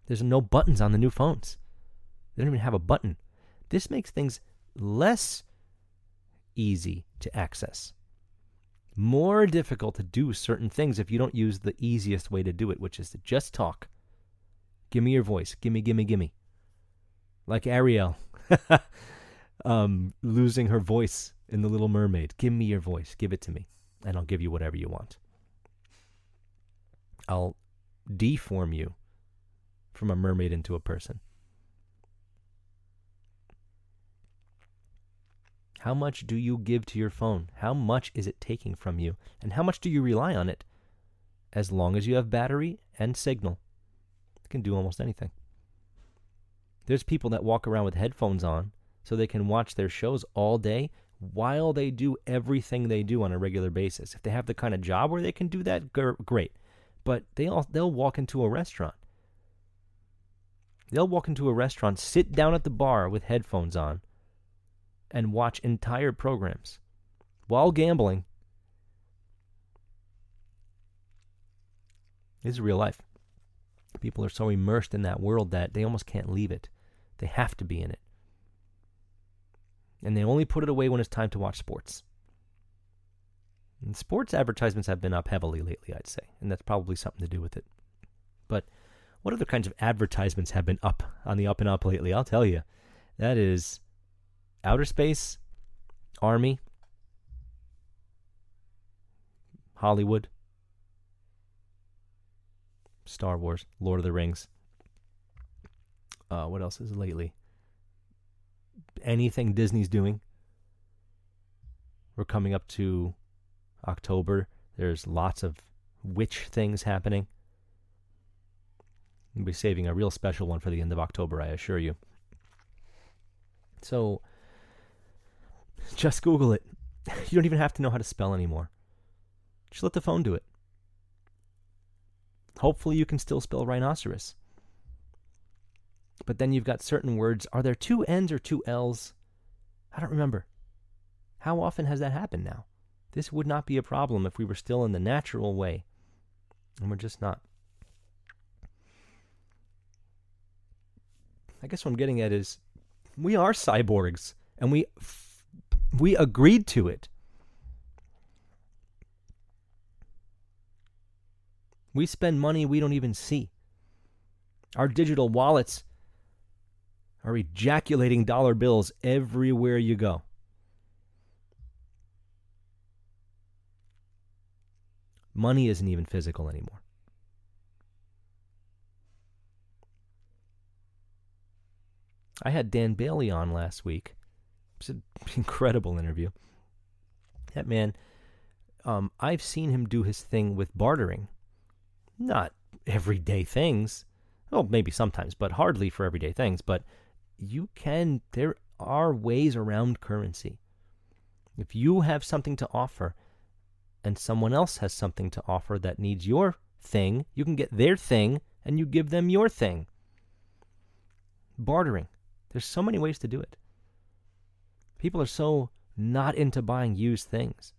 [SPEAKER 2] There's no buttons on the new phones. They don't even have a button. This makes things less easy to access. More difficult to do certain things if you don't use the easiest way to do it, which is to just talk. Give me your voice. Gimme, gimme, gimme. Like Ariel um, losing her voice in The Little Mermaid. Give me your voice. Give it to me, and I'll give you whatever you want. I'll deform you from a mermaid into a person. How much do you give to your phone? How much is it taking from you? And how much do you rely on it? As long as you have battery and signal, it can do almost anything. There's people that walk around with headphones on so they can watch their shows all day while they do everything they do on a regular basis. If they have the kind of job where they can do that, great. But they all, they'll walk into a restaurant. They'll walk into a restaurant, sit down at the bar with headphones on, and watch entire programs while gambling. This is real life. People are so immersed in that world that they almost can't leave it. They have to be in it. And they only put it away when it's time to watch sports. And sports advertisements have been up heavily lately, I'd say, and that's probably something to do with it. But what other kinds of advertisements have been up on the up and up lately? I'll tell you. That is outer space, army, Hollywood, Star Wars, Lord of the Rings. Uh, what else is lately? Anything Disney's doing. We're coming up to October. There's lots of witch things happening. We'll be saving a real special one for the end of October, I assure you. So, just Google it. You don't even have to know how to spell anymore. Just let the phone do it. Hopefully, you can still spell rhinoceros. But then you've got certain words. Are there two N's or two L's? I don't remember. How often has that happened now? This would not be a problem if we were still in the natural way. And we're just not. I guess what I'm getting at is we are cyborgs and we we agreed to it. We spend money we don't even see. Our digital wallets are ejaculating dollar bills everywhere you go. Money isn't even physical anymore. I had Dan Bailey on last week. It was an incredible interview. That man, um, I've seen him do his thing with bartering. Not everyday things. Well, maybe sometimes, but hardly for everyday things. But you can, there are ways around currency. If you have something to offer and someone else has something to offer that needs your thing, you can get their thing and you give them your thing. Bartering. There's so many ways to do it. People are so not into buying used things.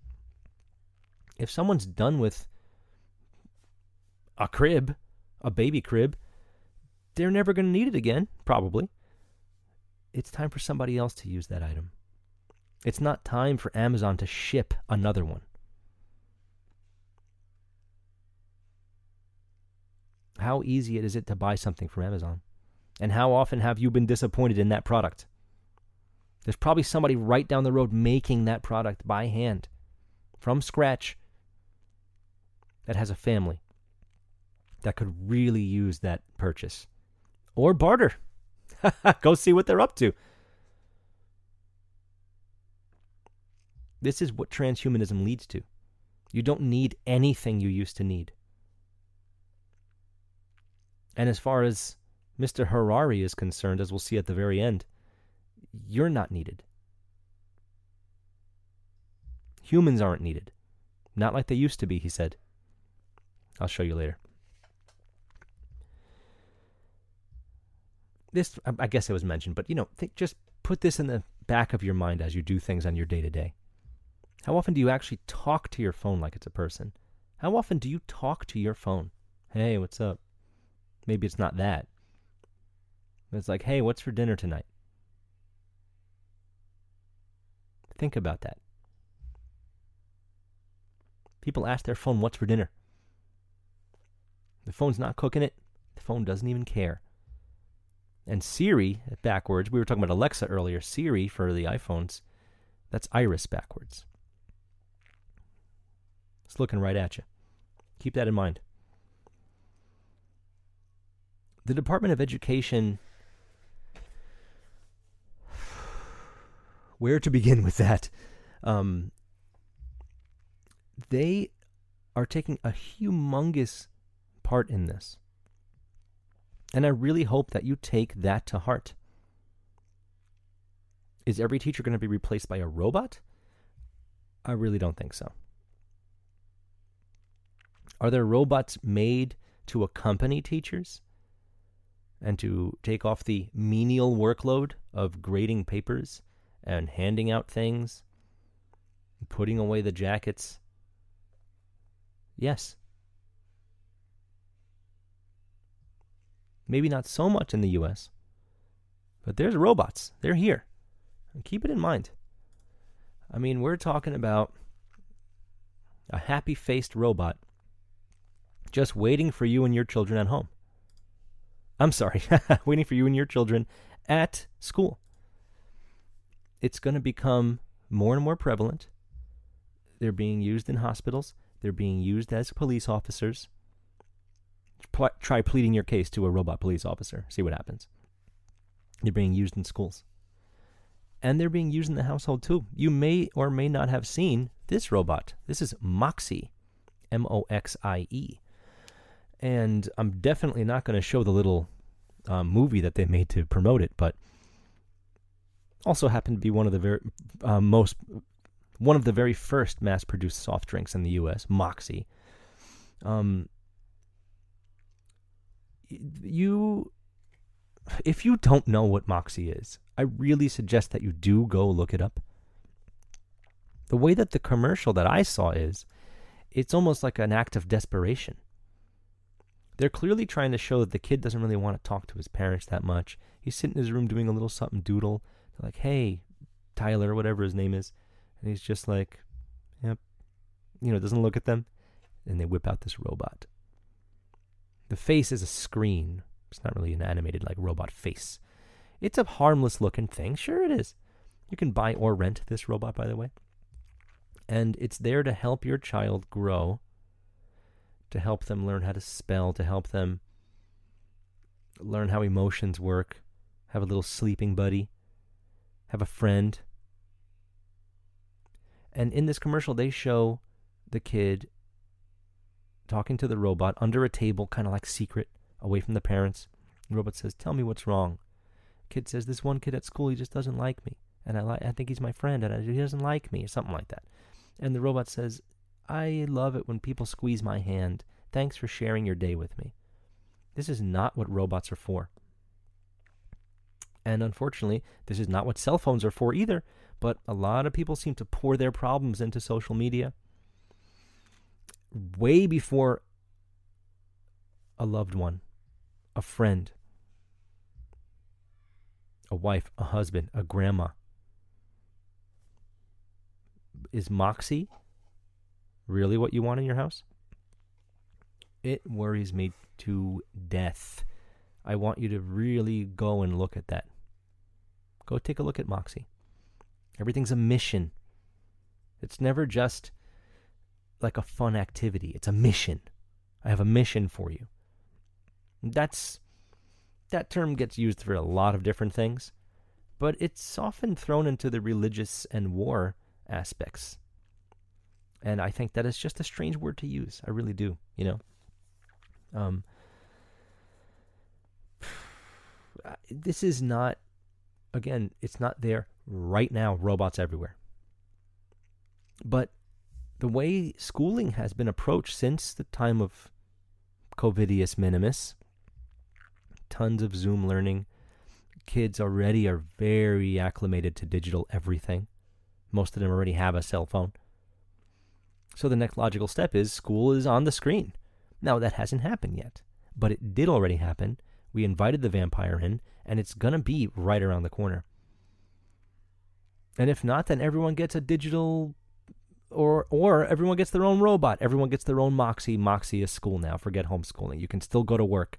[SPEAKER 2] If someone's done with a crib, a baby crib, they're never going to need it again, probably. It's time for somebody else to use that item. It's not time for Amazon to ship another one. How easy is it to buy something from Amazon? And how often have you been disappointed in that product? There's probably somebody right down the road making that product by hand from scratch that has a family that could really use that purchase or barter. Go see what they're up to. This is what transhumanism leads to. You don't need anything you used to need. And as far as Mr. Harari is concerned, as we'll see at the very end, you're not needed. Humans aren't needed. Not like they used to be, he said. I'll show you later. This, I guess it was mentioned, but you know, think, just put this in the back of your mind as you do things on your day to day. How often do you actually talk to your phone like it's a person? How often do you talk to your phone? Hey, what's up? Maybe it's not that. It's like, hey, what's for dinner tonight? Think about that. People ask their phone, what's for dinner? The phone's not cooking it. The phone doesn't even care. And Siri, backwards, we were talking about Alexa earlier. Siri for the iPhones, that's Iris backwards. It's looking right at you. Keep that in mind. The Department of Education where to begin with that? Um, they are taking a humongous part in this. And I really hope that you take that to heart. Is every teacher going to be replaced by a robot? I really don't think so. Are there robots made to accompany teachers and to take off the menial workload of grading papers and handing out things, putting away the jackets? Yes. Maybe not so much in the US, but there's robots. They're here. Keep it in mind. I mean, we're talking about a happy faced robot just waiting for you and your children at home. I'm sorry, waiting for you and your children at school. It's going to become more and more prevalent. They're being used in hospitals, they're being used as police officers. try pleading your case to a robot police officer, see what happens. They're being used in schools. And they're being used in the household too. You may or may not have seen this robot. This is Moxie, M O X I E and I'm definitely not going to show the little um, movie that they made to promote it, but also happened to be one of the very uh, most one of the very first mass-produced soft drinks in the U.S. Moxie. Um, you, if you don't know what Moxie is, I really suggest that you do go look it up. The way that the commercial that I saw is, it's almost like an act of desperation. They're clearly trying to show that the kid doesn't really want to talk to his parents that much. He's sitting in his room doing a little something doodle. They're like, hey, Tyler, whatever his name is. And he's just like, yep. You know, doesn't look at them. And they whip out this robot. The face is a screen. It's not really an animated, like, robot face. It's a harmless looking thing. Sure, it is. You can buy or rent this robot, by the way. And it's there to help your child grow to help them learn how to spell, to help them learn how emotions work, have a little sleeping buddy, have a friend. And in this commercial, they show the kid talking to the robot under a table, kind of like secret, away from the parents. The robot says, Tell me what's wrong. Kid says, This one kid at school, he just doesn't like me. And I, li- I think he's my friend, and I, he doesn't like me, or something like that. And the robot says, I love it when people squeeze my hand. Thanks for sharing your day with me. This is not what robots are for. And unfortunately, this is not what cell phones are for either. But a lot of people seem to pour their problems into social media way before a loved one, a friend, a wife, a husband, a grandma. Is Moxie really what you want in your house? It worries me to death. I want you to really go and look at that. Go take a look at Moxie. Everything's a mission. It's never just like a fun activity, it's a mission. I have a mission for you. That's that term gets used for a lot of different things, but it's often thrown into the religious and war aspects. And I think that is just a strange word to use. I really do, you know. Um, this is not, again, it's not there right now, robots everywhere. But the way schooling has been approached since the time of Covidius Minimus, tons of Zoom learning, kids already are very acclimated to digital everything. Most of them already have a cell phone. So the next logical step is school is on the screen. Now, that hasn't happened yet, but it did already happen. We invited the vampire in, and it's going to be right around the corner. And if not, then everyone gets a digital or or everyone gets their own robot. Everyone gets their own Moxie. Moxie is school now. Forget homeschooling. You can still go to work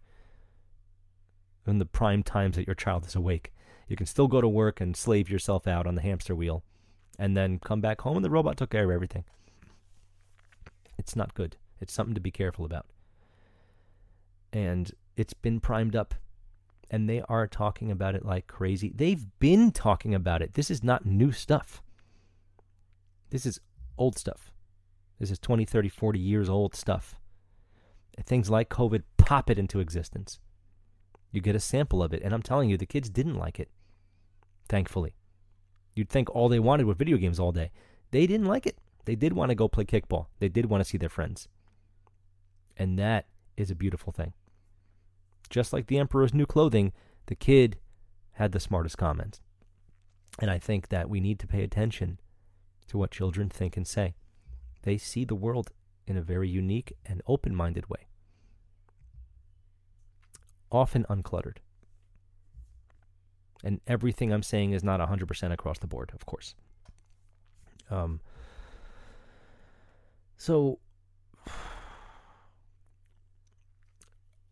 [SPEAKER 2] in the prime times that your child is awake. You can still go to work and slave yourself out on the hamster wheel and then come back home and the robot took care of everything. It's not good. It's something to be careful about. And it's been primed up. And they are talking about it like crazy. They've been talking about it. This is not new stuff. This is old stuff. This is 20, 30, 40 years old stuff. Things like COVID pop it into existence. You get a sample of it. And I'm telling you, the kids didn't like it. Thankfully. You'd think all they wanted were video games all day. They didn't like it. They did want to go play kickball. They did want to see their friends. And that is a beautiful thing. Just like the emperor's new clothing, the kid had the smartest comments. And I think that we need to pay attention to what children think and say. They see the world in a very unique and open minded way, often uncluttered. And everything I'm saying is not 100% across the board, of course. Um, so,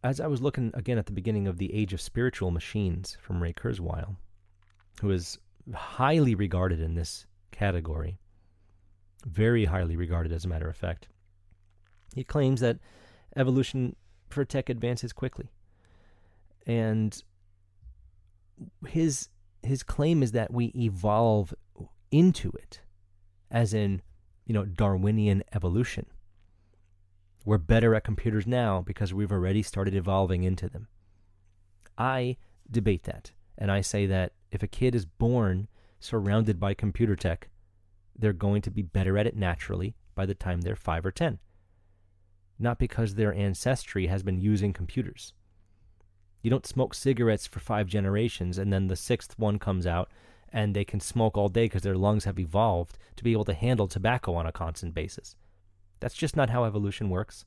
[SPEAKER 2] as I was looking again at the beginning of The Age of Spiritual Machines from Ray Kurzweil, who is highly regarded in this category, very highly regarded, as a matter of fact, he claims that evolution for tech advances quickly. And his his claim is that we evolve into it, as in, you know, Darwinian evolution. We're better at computers now because we've already started evolving into them. I debate that, and I say that if a kid is born surrounded by computer tech, they're going to be better at it naturally by the time they're five or ten. Not because their ancestry has been using computers. You don't smoke cigarettes for five generations and then the sixth one comes out and they can smoke all day because their lungs have evolved to be able to handle tobacco on a constant basis. That's just not how evolution works.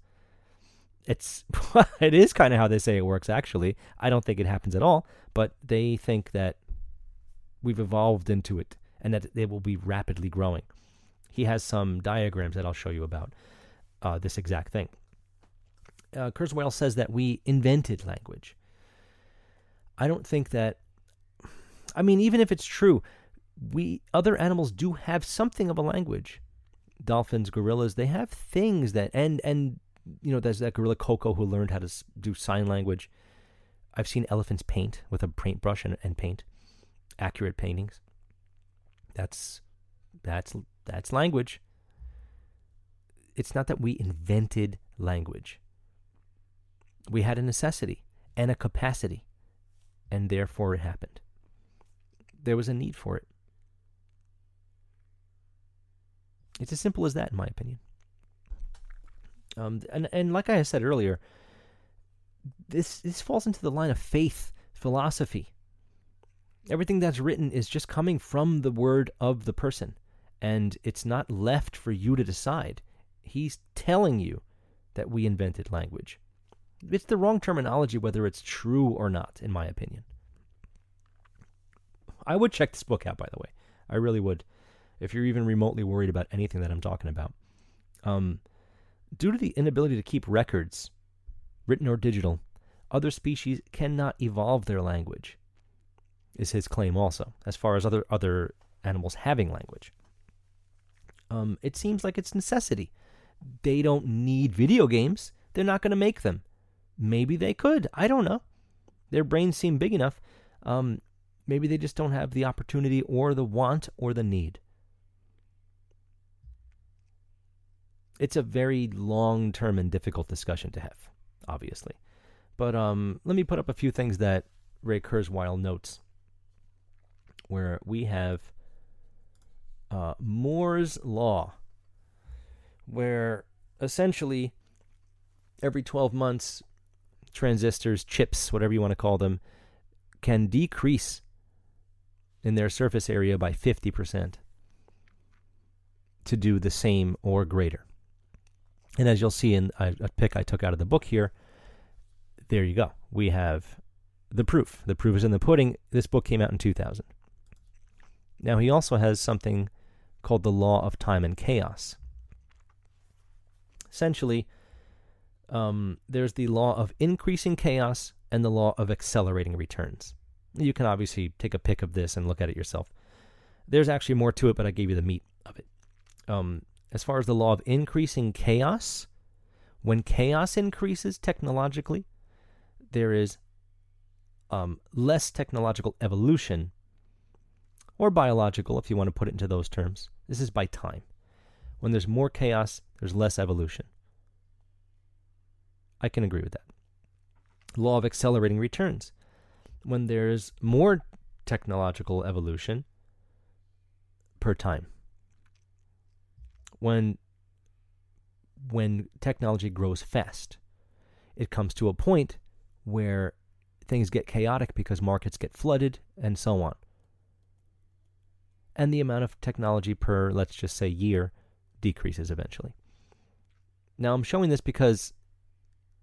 [SPEAKER 2] It's it is kind of how they say it works actually. I don't think it happens at all, but they think that we've evolved into it and that it will be rapidly growing. He has some diagrams that I'll show you about uh, this exact thing. Uh, Kurzweil says that we invented language. I don't think that. I mean, even if it's true, we other animals do have something of a language. Dolphins, gorillas, they have things that and and you know there's that gorilla Koko who learned how to do sign language. I've seen elephants paint with a paintbrush and, and paint accurate paintings. That's that's that's language. It's not that we invented language. We had a necessity and a capacity and therefore it happened. There was a need for it. It's as simple as that, in my opinion. Um, and and like I said earlier, this this falls into the line of faith philosophy. Everything that's written is just coming from the word of the person, and it's not left for you to decide. He's telling you that we invented language it's the wrong terminology whether it's true or not, in my opinion. I would check this book out, by the way. I really would, if you're even remotely worried about anything that I'm talking about. Um, due to the inability to keep records, written or digital, other species cannot evolve their language. Is his claim also, as far as other other animals having language. Um, it seems like it's necessity. They don't need video games. They're not going to make them. Maybe they could. I don't know. Their brains seem big enough. Um, maybe they just don't have the opportunity or the want or the need. It's a very long term and difficult discussion to have, obviously. But um, let me put up a few things that Ray Kurzweil notes, where we have uh, Moore's Law, where essentially every 12 months transistors, chips, whatever you want to call them, can decrease in their surface area by 50% to do the same or greater. And as you'll see in a, a pick I took out of the book here, there you go. We have the proof. The proof is in the pudding. This book came out in 2000. Now, he also has something called the law of time and chaos. Essentially, um, there's the law of increasing chaos and the law of accelerating returns. You can obviously take a pick of this and look at it yourself. There's actually more to it, but I gave you the meat of it. Um, as far as the law of increasing chaos, when chaos increases technologically, there is um, less technological evolution, or biological, if you want to put it into those terms. This is by time. When there's more chaos, there's less evolution. I can agree with that. Law of accelerating returns. When there's more technological evolution per time. When when technology grows fast. It comes to a point where things get chaotic because markets get flooded and so on. And the amount of technology per, let's just say, year decreases eventually. Now, I'm showing this because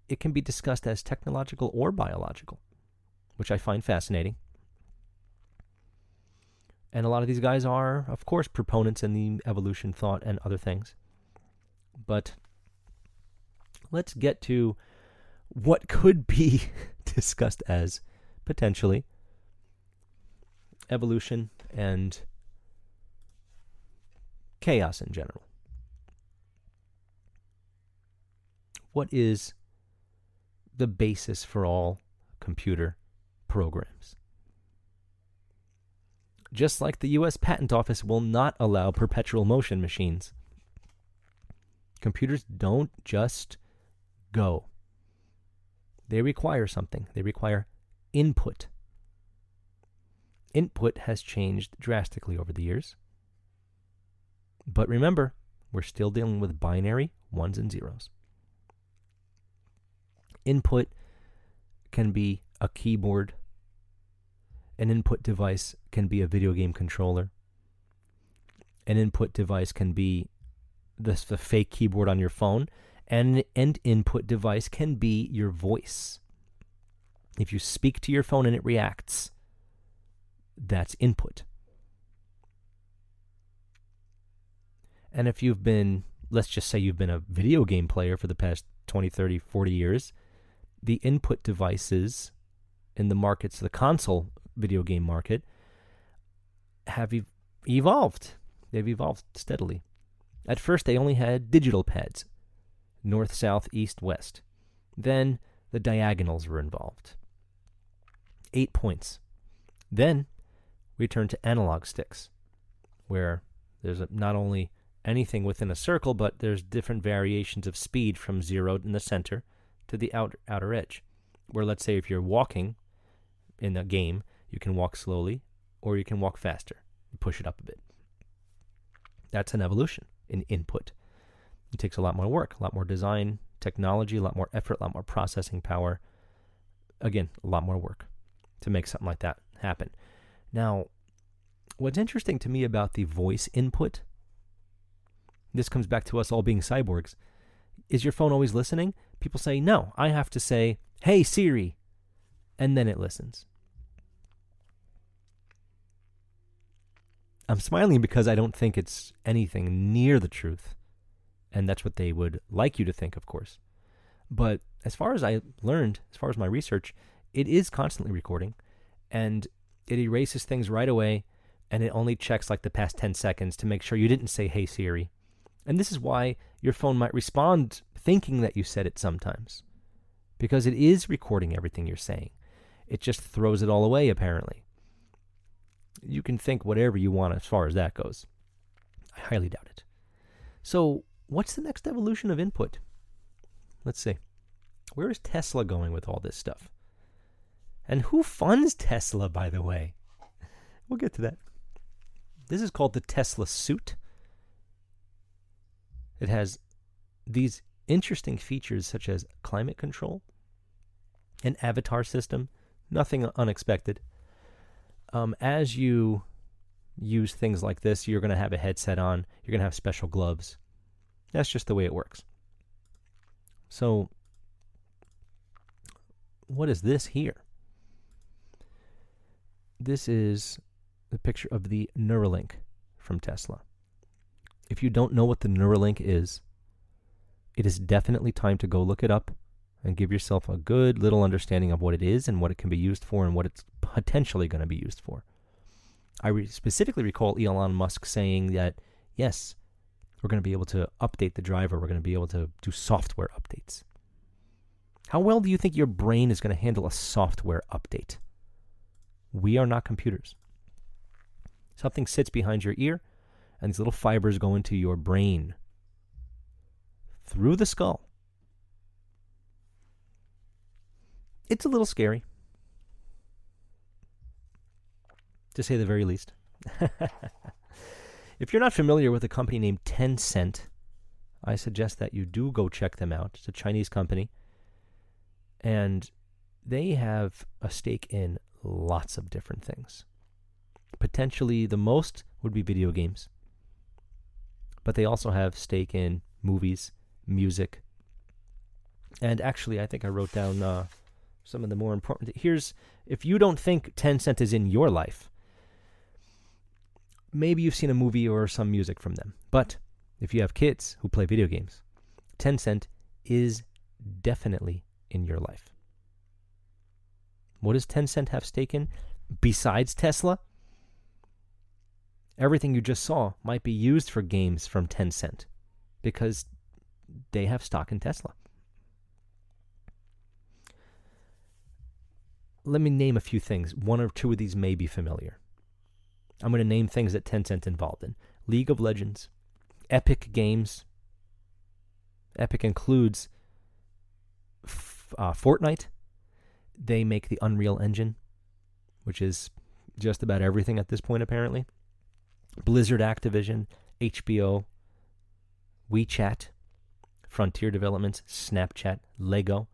[SPEAKER 2] it can be discussed as technological or biological, which I find fascinating. And a lot of these guys are, of course, proponents in the evolution thought and other things. But let's get to what could be discussed as potentially evolution and chaos in general. What is the basis for all computer programs? Just like the US Patent Office will not allow perpetual motion machines. Computers don't just go. They require something. They require input. Input has changed drastically over the years. But remember, we're still dealing with binary ones and zeros. Input can be a keyboard. An input device can be a video game controller. An input device can be the, fake keyboard on your phone and an input device can be your voice. If you speak to your phone and it reacts, that's input. And if you've been, let's just say you've been a video game player for the past 20, 30, 40 years, the input devices in the markets, the console video game market, have ev- evolved. They've evolved steadily. At first, they only had digital pads north, south, east, west. Then the diagonals were involved. Eight points. Then we turn to analog sticks, where there's a, not only anything within a circle, but there's different variations of speed from zero in the center to the outer, outer edge. Where let's say if you're walking in a game, you can walk slowly or you can walk faster. Push it up a bit. That's an evolution an input. It takes a lot more work, a lot more design, technology, a lot more effort, a lot more processing power. Again, a lot more work to make something like that happen. Now, what's interesting to me about the voice input, this comes back to us all being cyborgs. Is your phone always listening? People say, no, I have to say, hey Siri, and then it listens. I'm smiling because I don't think it's anything near the truth and that's what they would like you to think, of course. But as far as I learned, as far as my research, it is constantly recording, and it erases things right away, and it only checks like the past 10 seconds to make sure you didn't say, Hey Siri. And this is why your phone might respond thinking that you said it sometimes, because it is recording everything you're saying. It just throws it all away, apparently. You can think whatever you want as far as that goes. I highly doubt it. So, what's the next evolution of input? Let's see. Where is Tesla going with all this stuff? And who funds Tesla, by the way? We'll get to that. This is called the Tesla suit. It has these interesting features such as climate control, an avatar system, nothing unexpected. Um, as you use things like this, you're going to have a headset on, you're going to have special gloves. That's just the way it works. So, what is this here? This is the picture of the Neuralink from Tesla. If you don't know what the Neuralink is, it is definitely time to go look it up and give yourself a good little understanding of what it is and what it can be used for and what it's potentially going to be used for. I re- specifically recall Elon Musk saying that, yes, we're going to be able to update the driver. We're going to be able to do software updates. How well do you think your brain is going to handle a software update? We are not computers. Something sits behind your ear, and these little fibers go into your brain through the skull. It's a little scary, to say the very least. If you're not familiar with a company named Tencent, I suggest that you do go check them out. It's a Chinese company, and they have a stake in lots of different things. Potentially, the most would be video games, but they also have stake in movies, music, and actually, I think I wrote down uh, some of the more important. Here's if you don't think Tencent is in your life, maybe you've seen a movie or some music from them. But if you have kids who play video games, Tencent is definitely in your life. What does Tencent have stake in besides Tesla? Everything you just saw might be used for games from Tencent because they have stock in Tesla. Let me name a few things. One or two of these may be familiar. I'm going to name things that Tencent involved in League of Legends, Epic Games. Epic includes uh, Fortnite. They make the Unreal Engine, which is just about everything at this point, apparently. Blizzard Activision, HBO, WeChat, Frontier Developments, Snapchat, Lego,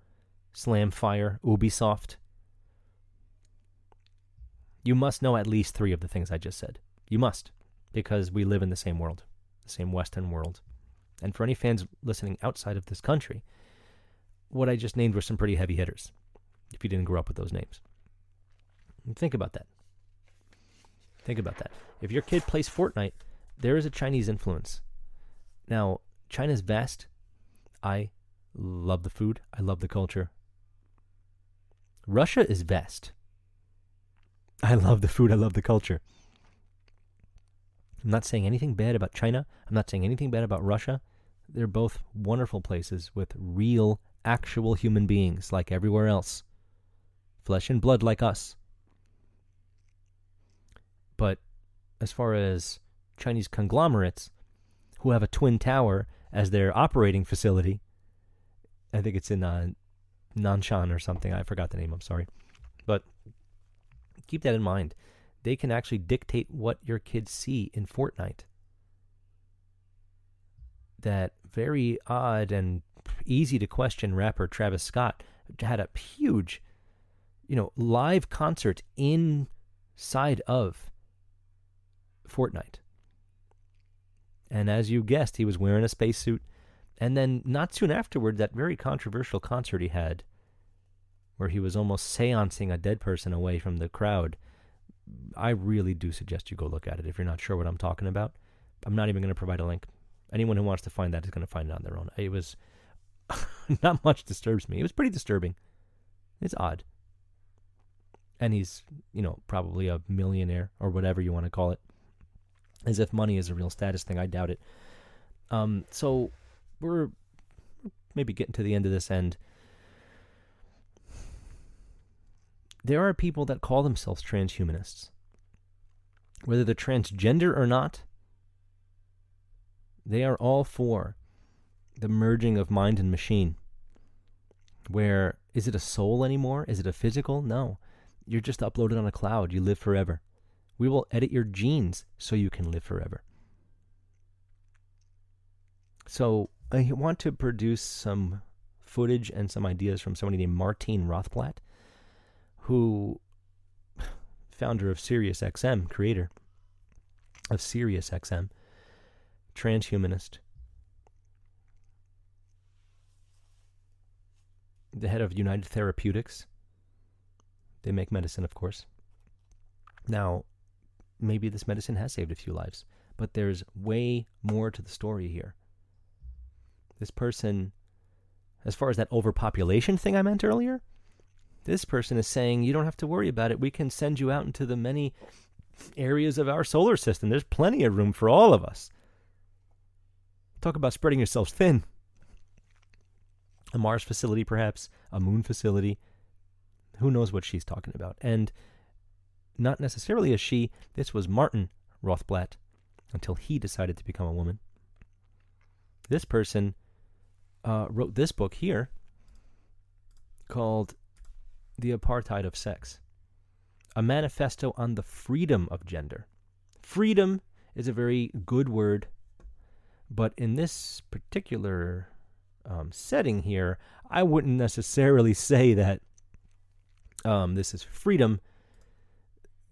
[SPEAKER 2] Slamfire, Ubisoft, you must know at least three of the things I just said. You must, because we live in the same world, the same Western world. And for any fans listening outside of this country, what I just named were some pretty heavy hitters, if you didn't grow up with those names. Think about that. Think about that. If your kid plays Fortnite, there is a Chinese influence. Now, China's vast. I love the food, I love the culture. Russia is vast. I love the food. I love the culture. I'm not saying anything bad about China. I'm not saying anything bad about Russia. They're both wonderful places with real, actual human beings like everywhere else. Flesh and blood like us. But as far as Chinese conglomerates who have a twin tower as their operating facility, I think it's in uh, Nanshan or something. I forgot the name. I'm sorry. Keep that in mind. They can actually dictate what your kids see in Fortnite. That very odd and easy to question rapper Travis Scott had a huge, you know, live concert inside of Fortnite. And as you guessed, he was wearing a spacesuit. And then, not soon afterward, that very controversial concert he had where he was almost seancing a dead person away from the crowd. I really do suggest you go look at it if you're not sure what I'm talking about. I'm not even going to provide a link. Anyone who wants to find that is going to find it on their own. It was not much disturbs me. It was pretty disturbing. It's odd. And he's, you know, probably a millionaire or whatever you want to call it. As if money is a real status thing. I doubt it. Um, so we're maybe getting to the end of this end. There are people that call themselves transhumanists. Whether they're transgender or not, they are all for the merging of mind and machine. Where is it a soul anymore? Is it a physical? No. You're just uploaded on a cloud. You live forever. We will edit your genes so you can live forever. So I want to produce some footage and some ideas from somebody named Martine Rothblatt who founder of SiriusXM, creator of SiriusXM, transhumanist, the head of United Therapeutics. They make medicine, of course. Now, maybe this medicine has saved a few lives, but there's way more to the story here. This person, as far as that overpopulation thing I meant earlier, this person is saying you don't have to worry about it. We can send you out into the many areas of our solar system. There's plenty of room for all of us. Talk about spreading yourselves thin. A Mars facility, perhaps, a moon facility. Who knows what she's talking about? And not necessarily a she, this was Martin Rothblatt until he decided to become a woman. This person uh, wrote this book here called the Apartheid of Sex, a manifesto on the freedom of gender. Freedom is a very good word, But in this particular um, setting here, I wouldn't necessarily say that um, this is freedom.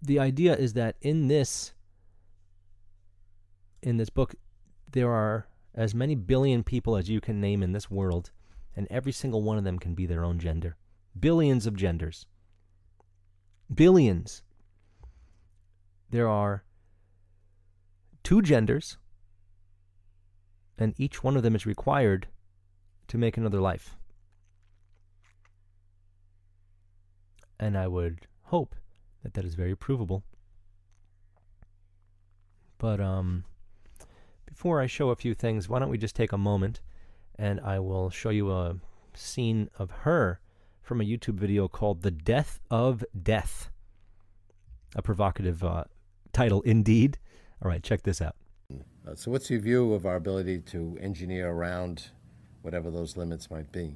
[SPEAKER 2] The idea is that in this in this book, there are as many billion people as you can name in this world, and every single one of them can be their own gender. Billions of genders. Billions. There are two genders, and each one of them is required to make another life. And I would hope that that is very provable. But um, before I show a few things, why don't we just take a moment and I will show you a scene of her from a YouTube video called The Death of Death. A provocative uh, title indeed. All right, check this out.
[SPEAKER 3] Uh, so, what's your view of our ability to engineer around whatever those limits might be?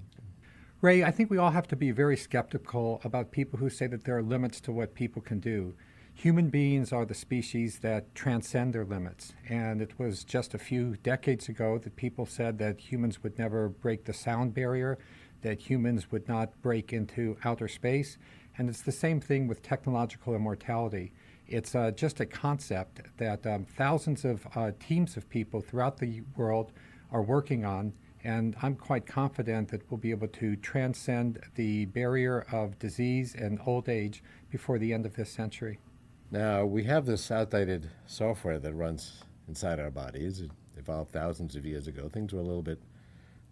[SPEAKER 4] Ray, I think we all have to be very skeptical about people who say that there are limits to what people can do. Human beings are the species that transcend their limits. And it was just a few decades ago that people said that humans would never break the sound barrier, that humans would not break into outer space. And it's the same thing with technological immortality. It's uh, just a concept that um, thousands of uh, teams of people throughout the world are working on and I'm quite confident that we'll be able to transcend the barrier of disease and old age before the end of this century.
[SPEAKER 3] Now, we have this outdated software that runs inside our bodies. It evolved thousands of years ago. Things were a little bit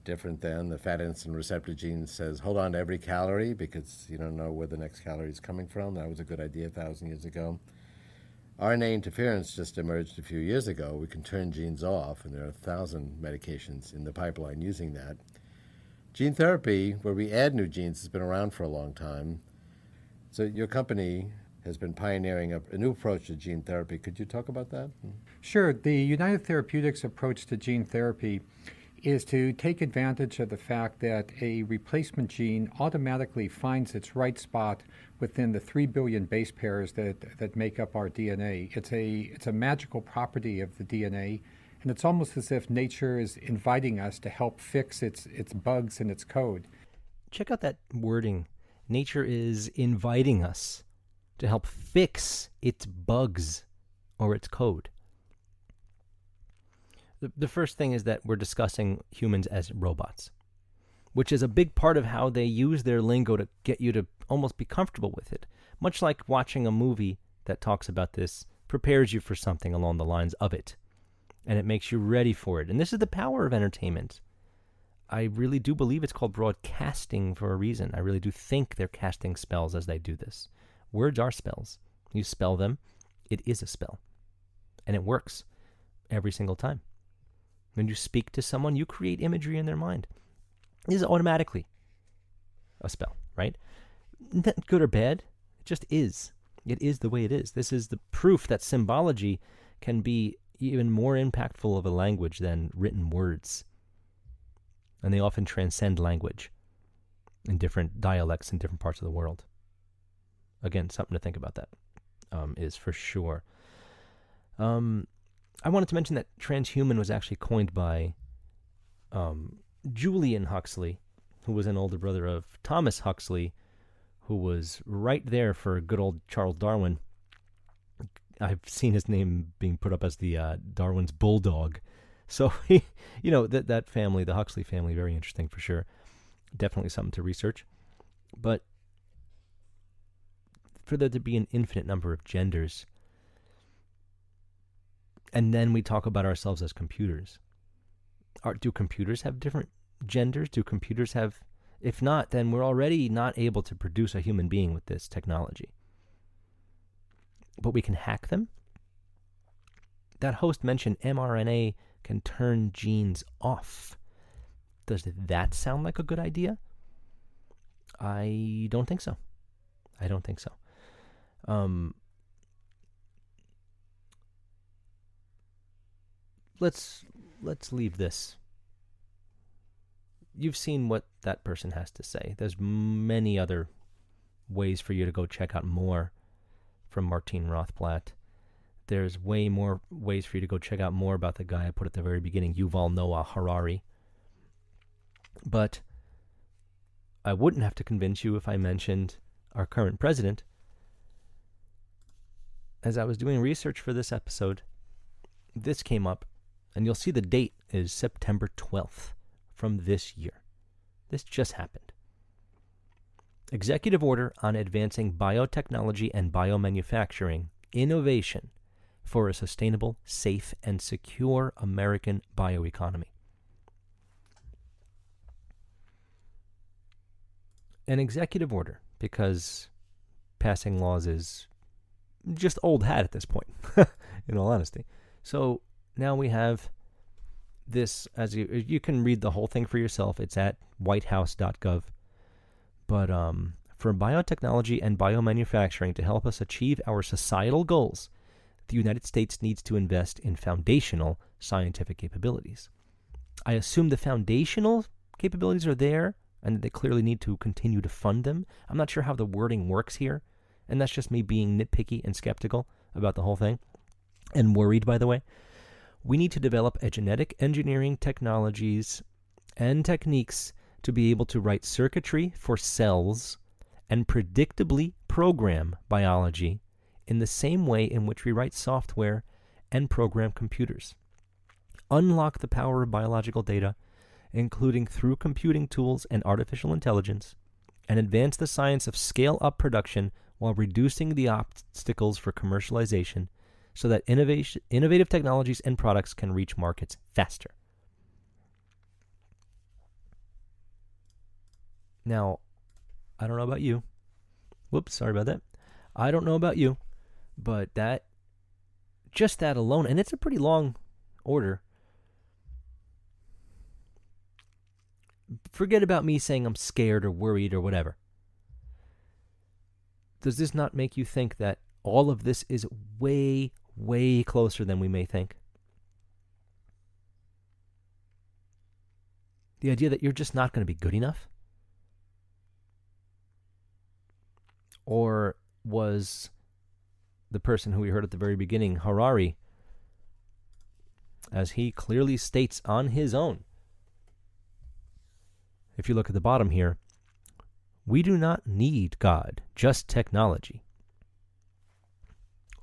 [SPEAKER 3] different then. The fat insulin receptor gene says hold on to every calorie because you don't know where the next calorie is coming from. That was a good idea a thousand years ago. RNA interference just emerged a few years ago. We can turn genes off, and there are a thousand medications in the pipeline using that. Gene therapy, where we add new genes, has been around for a long time. So, your company has been pioneering a, a, new approach to gene therapy. Could you talk about that?
[SPEAKER 4] Sure. The United Therapeutics approach to gene therapy is to take advantage of the fact that a replacement gene automatically finds its right spot within the 3 billion base pairs that, that make up our DNA. It's a, it's a magical property of the DNA, and it's almost as if nature is inviting us to help fix its, its bugs in its code.
[SPEAKER 2] Check out that wording. Nature is inviting us to help fix its bugs or its code. The, the first thing is that we're discussing humans as robots, which is a big part of how they use their lingo to get you to almost be comfortable with it. Much like watching a movie that talks about this prepares you for something along the lines of it, and it makes you ready for it. And this is the power of entertainment. I really do believe it's called broadcasting for a reason. I really do think they're casting spells as they do this. Words are spells. You spell them, it is a spell. And it works every single time. When you speak to someone, you create imagery in their mind. This is automatically a spell, right? Not good or bad. It just is. It is the way it is. This is the proof that symbology can be even more impactful of a language than written words. And they often transcend language in different dialects in different parts of the world. Again, something to think about that um, is for sure. Um, I wanted to mention that transhuman was actually coined by um, Julian Huxley, who was an older brother of Thomas Huxley, who was right there for good old Charles Darwin. I've seen his name being put up as the uh, Darwin's bulldog. So, you know, that that family, the Huxley family, very interesting for sure. Definitely something to research. But for there to be an infinite number of genders and then we talk about ourselves as computers. Are, do computers have different genders? Do computers have. If not, then we're already not able to produce a human being with this technology. But we can hack them. That host mentioned mRNA can turn genes off. Does that sound like a good idea? I don't think so. I don't think so. Um, let's let's leave this. You've seen what that person has to say. There's many other ways for you to go check out more from Martine Rothblatt. there's way more ways for you to go check out more about the guy I put at the very beginning, Yuval Noah Harari. But I wouldn't have to convince you if I mentioned our current president. As I was doing research for this episode, this came up, and you'll see the date is September 12th from this year. This just happened. Executive Order on Advancing Biotechnology and Biomanufacturing Innovation for a Sustainable, Safe, and Secure American Bioeconomy. An executive order, because passing laws is just old hat at this point, in all honesty. So now we have this as you you can read the whole thing for yourself. It's at whitehouse.gov. But um, for biotechnology and biomanufacturing to help us achieve our societal goals, the United States needs to invest in foundational scientific capabilities. I assume the foundational capabilities are there and they clearly need to continue to fund them. I'm not sure how the wording works here, and that's just me being nitpicky and skeptical about the whole thing and worried, by the way. We need to develop a genetic engineering technologies and techniques to be able to write circuitry for cells and predictably program biology in the same way in which we write software and program computers. Unlock the power of biological data, including through computing tools and artificial intelligence, and advance the science of scale up production while reducing the obstacles for commercialization so that innovation, innovative technologies and products can reach markets faster. Now, I don't know about you. Whoops, sorry about that. I don't know about you, but that, just that alone, and it's a pretty long order. Forget about me saying I'm scared or worried or whatever. Does this not make you think that all of this is way, way closer than we may think. The idea that you're just not going to be good enough? Or was the person who we heard at the very beginning, Harari, as he clearly states on his own? If you look at the bottom here, we do not need God, just technology.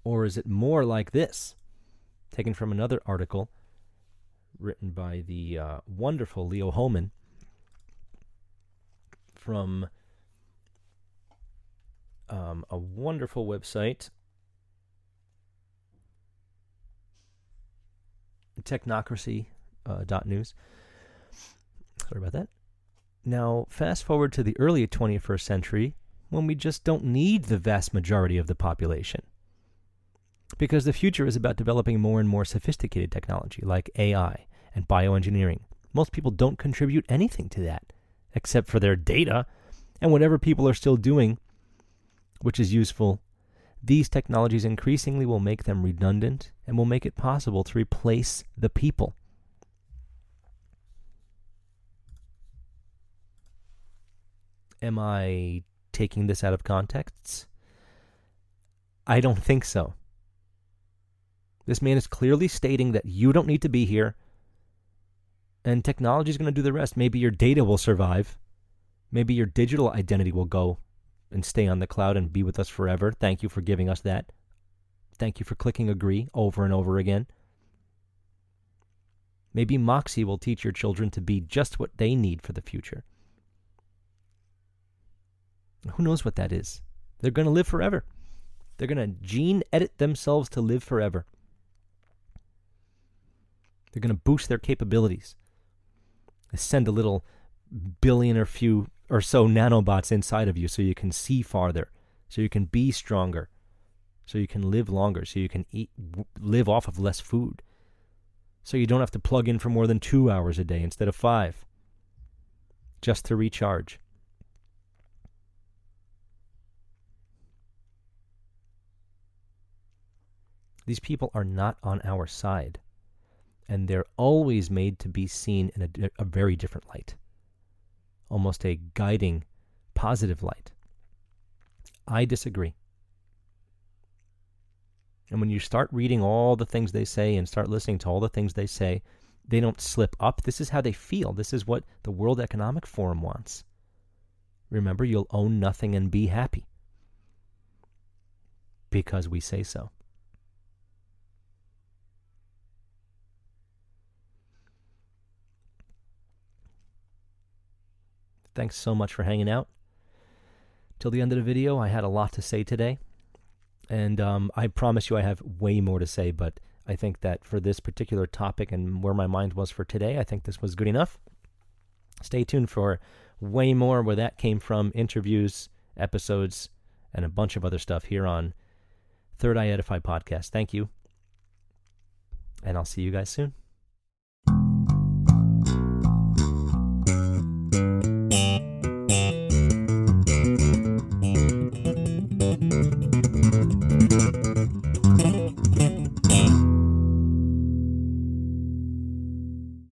[SPEAKER 2] Or is it more like this? Taken from another article written by the uh, wonderful Leo Hohmann from um, a wonderful website, technocracy.news. Uh, Sorry about that. Now, fast forward to the early 21st century when we just don't need the vast majority of the population because the future is about developing more and more sophisticated technology like AI and bioengineering. Most people don't contribute anything to that except for their data and whatever people are still doing, which is useful. These technologies increasingly will make them redundant and will make it possible to replace the people. Am I taking this out of context? I don't think so. This man is clearly stating that you don't need to be here, and technology is going to do the rest. Maybe your data will survive. Maybe your digital identity will go and stay on the cloud and be with us forever. Thank you for giving us that. Thank you for clicking agree over and over again. Maybe Moxie will teach your children to be just what they need for the future. Who knows what that is? They're going to live forever. They're going to gene edit themselves to live forever. They're going to boost their capabilities. They send a little billion or few or so nanobots inside of you so you can see farther, so you can be stronger, so you can live longer, so you can eat live off of less food. So you don't have to plug in for more than 2 hours a day instead of 5 just to recharge. These people are not on our side and they're always made to be seen in a, a very different light, almost a guiding, positive light. I disagree. And when you start reading all the things they say and start listening to all the things they say, they don't slip up. This is how they feel. This is what the World Economic Forum wants. Remember, you'll own nothing and be happy because we say so. Thanks so much for hanging out. Till the end of the video, I had a lot to say today. And um, I promise you, I have way more to say, but I think that for this particular topic and where my mind was for today, I think this was good enough. Stay tuned for way more where that came from interviews, episodes, and a bunch of other stuff here on Third Eye Edify podcast. Thank you. And I'll see you guys soon.